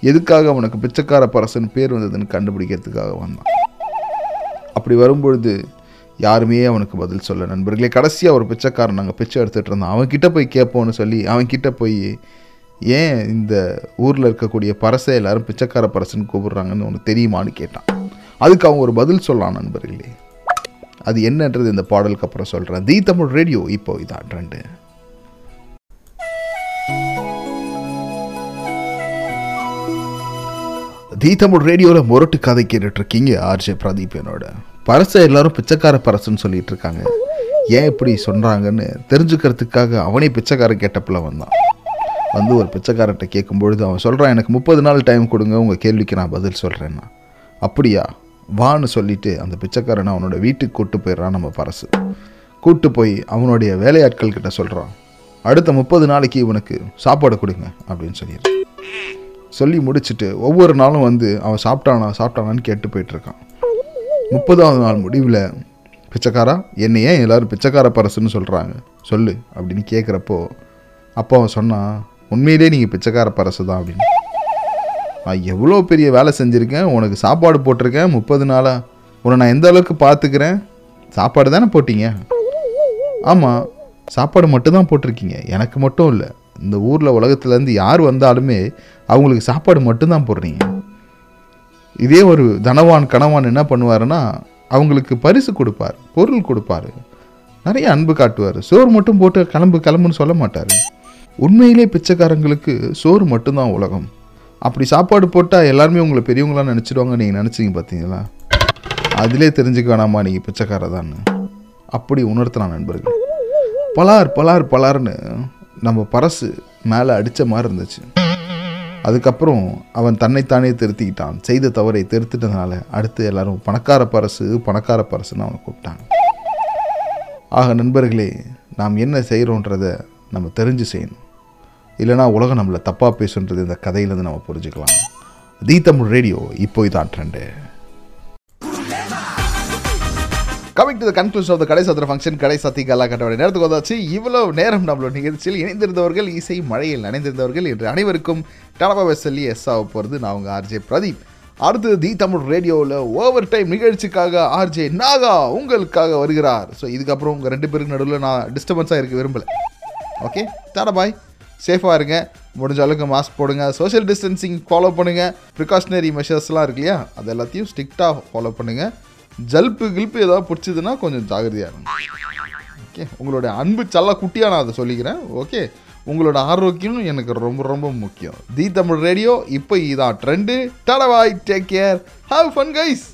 எதுக்காக அவனுக்கு பிச்சைக்கார பரசன் பேர் வந்ததுன்னு கண்டுபிடிக்கிறதுக்காக வந்தான். அப்படி வரும்பொழுது யாருமே அவனுக்கு பதில் சொல்ல நண்பர்களே கடைசியாக ஒரு பிச்சைக்காரன் நாங்கள் பிச்சை எடுத்துகிட்டு இருந்தோம் அவன்கிட்ட போய் கேட்போம்னு சொல்லி அவன்கிட்ட போய் ஏன் இந்த ஊரில் இருக்கக்கூடிய பரசை எல்லாரும் பிச்சைக்கார பரசன்னு கூப்பிடுறாங்கன்னு உனக்கு தெரியுமான்னு கேட்டான். அதுக்கு அவன் ஒரு பதில் சொல்லலாம் நண்பர்களே. அது என்னன்றது இந்த பாடலுக்கு அப்புறம் சொல்கிறேன் தி தமிழ் ரேடியோ இப்போ இதான் ரெண்டு. தி தமிழ் ரேடியோவில் முரட்டு கதை கேட்டுட்டு இருக்கீங்க ஆர்ஜே பிரதீப் என்னோட பரசை எல்லாரும் பிச்சைக்கார பரசுன்னு சொல்லிட்டு இருக்காங்க ஏன் இப்படி சொல்கிறாங்கன்னு தெரிஞ்சுக்கிறதுக்காக அவனே பிச்சைக்கார கேட்டப்பில் வந்தான். வந்து ஒரு பிச்சைக்காரர்கிட்ட கேட்கும்பொழுது அவன் சொல்கிறான் எனக்கு முப்பது நாள் டைம் கொடுங்க உங்கள் கேள்விக்கு நான் பதில் சொல்கிறேன்னா அப்படியா? வான்னு சொல்லிட்டு அந்த பிச்சைக்காரனை அவனோட வீட்டுக்கு கூட்டு போயிடுறான் நம்ம பரசு. கூட்டு போய் அவனுடைய வேலையாட்கள் கிட்ட சொல்கிறான் அடுத்த முப்பது நாளைக்கு இவனுக்கு சாப்பாடு கொடுங்க அப்படின்னு சொல்லிடுறான். சொல்லி முடிச்சுட்டு ஒவ்வொரு நாளும் வந்து அவன் சாப்பிட்டானா சாப்பிட்டானான்னு கேட்டு போயிட்டுருக்கான். முப்பதாவது நாள் முடிவில் பிச்சைக்காரா என்னை ஏன் எல்லோரும் பிச்சைக்கார பரசுன்னு சொல்கிறாங்க சொல்லு அப்படின்னு கேட்குறப்போ அப்போ அவன் சொன்னான் உண்மையிலே நீங்கள் பிச்சைக்கார பரசு தான் அப்படின்னு. நான் எவ்வளோ பெரிய வேலை செஞ்சுருக்கேன் உனக்கு சாப்பாடு போட்டிருக்கேன் முப்பது நாளாக உன்னை நான் எந்த அளவுக்கு பார்த்துக்கிறேன்? சாப்பாடு தானே போட்டீங்க? ஆமாம் சாப்பாடு மட்டும்தான் போட்டிருக்கீங்க எனக்கு மட்டும் இல்லை. இந்த ஊரில் உலகத்துலேருந்து யார் வந்தாலுமே அவங்களுக்கு சாப்பாடு மட்டும்தான் போடுறீங்க. இதே ஒரு தனவான் கணவான் என்ன பண்ணுவாருன்னா அவங்களுக்கு பரிசு கொடுப்பார் பொருள் கொடுப்பாரு. நிறைய அன்பு காட்டுவார். சோறு மட்டும் போட்டு கிளம்பு கிளம்புன்னு சொல்ல மாட்டார். உண்மையிலே பிச்சைக்காரங்களுக்கு சோறு மட்டும்தான் உலகம். அப்படி சாப்பாடு போட்டால் எல்லாருமே உங்களை பெரியவங்களாம் நினச்சிடுவாங்க நீங்கள் நினச்சிங்க பார்த்தீங்களா அதிலே தெரிஞ்சுக்க வேணாமா நீங்கள் பிச்சைக்காரதான்னு அப்படி உணர்த்தினான் நண்பர்கள். பலார் பலார் பலார்னு நம்ம பரசு மேலே அடித்த மாதிரி இருந்துச்சு. அதுக்கப்புறம் அவன் தன்னைத்தானே திருத்திக்கிட்டான். செய்த தவறை திருத்திட்டதுனால அடுத்து எல்லாரும் பணக்கார பரசு பணக்கார பரசுன்னு அவனை கூப்பிட்டாங்க. ஆக நண்பர்களே நாம் என்ன செய்கிறோன்றத நம்ம தெரிஞ்சு செய்யணும். இல்லைனா உலகம் நம்மளை தப்பாக பேசுன்றது இந்த கதையிலேருந்து நம்ம புரிஞ்சுக்கலாம். தி தமிழ் ரேடியோ இப்போ இதான் trend. Coming to the conclusion of the கடை சத்திர ஃபங்க்ஷன் கடை சத்தி கலா கட்டோட நேரத்துக்கு வந்தாச்சு. இவ்வளவு நேரம் நம்மளோட நிகழ்ச்சியில் இணைந்திருந்தவர்கள் இசை மழையில் நினைந்திருந்தவர்கள் என்று அனைவருக்கும் டனபாவை சொல்லி எஸ் ஆக போகிறது நான் உங்கள் ஆர்ஜே பிரதீப். அடுத்தது தி தமிழ் ரேடியோவில் ஓவர் டைம் நிகழ்ச்சிக்காக ஆர்ஜே நாகா உங்களுக்காக வருகிறார். ஸோ இதுக்கப்புறம் உங்கள் ரெண்டு பேருக்கு நடுவில் நான் டிஸ்டர்பன்ஸாக இருக்க விரும்பலை. Okay tata bye? சேஃபாக இருங்க. முடிஞ்ச அளவுக்கு மாஸ்க் போடுங்க. சோஷியல் டிஸ்டன்சிங் ஃபாலோ பண்ணுங்கள் ப்ரிகாஷனரி மெஷர்ஸ்லாம் இருக்கு இல்லையா? அது எல்லாத்தையும் ஸ்ட்ரிக்டாக ஃபாலோ பண்ணுங்கள் ஜல்பு கில்ப்பு ஏதாவது பிடிச்சதுன்னா கொஞ்சம் ஜாகிரதையாக இருங்க. ஓகே உங்களோட அன்பு சல்ல குட்டியாக நான் அதை சொல்லிக்கிறேன். ஓகே உங்களோட ஆரோக்கியம் எனக்கு ரொம்ப ரொம்ப முக்கியம். தி தமிழ் ரேடியோ இப்போ இதான் trend டடவாய் take care have fun guys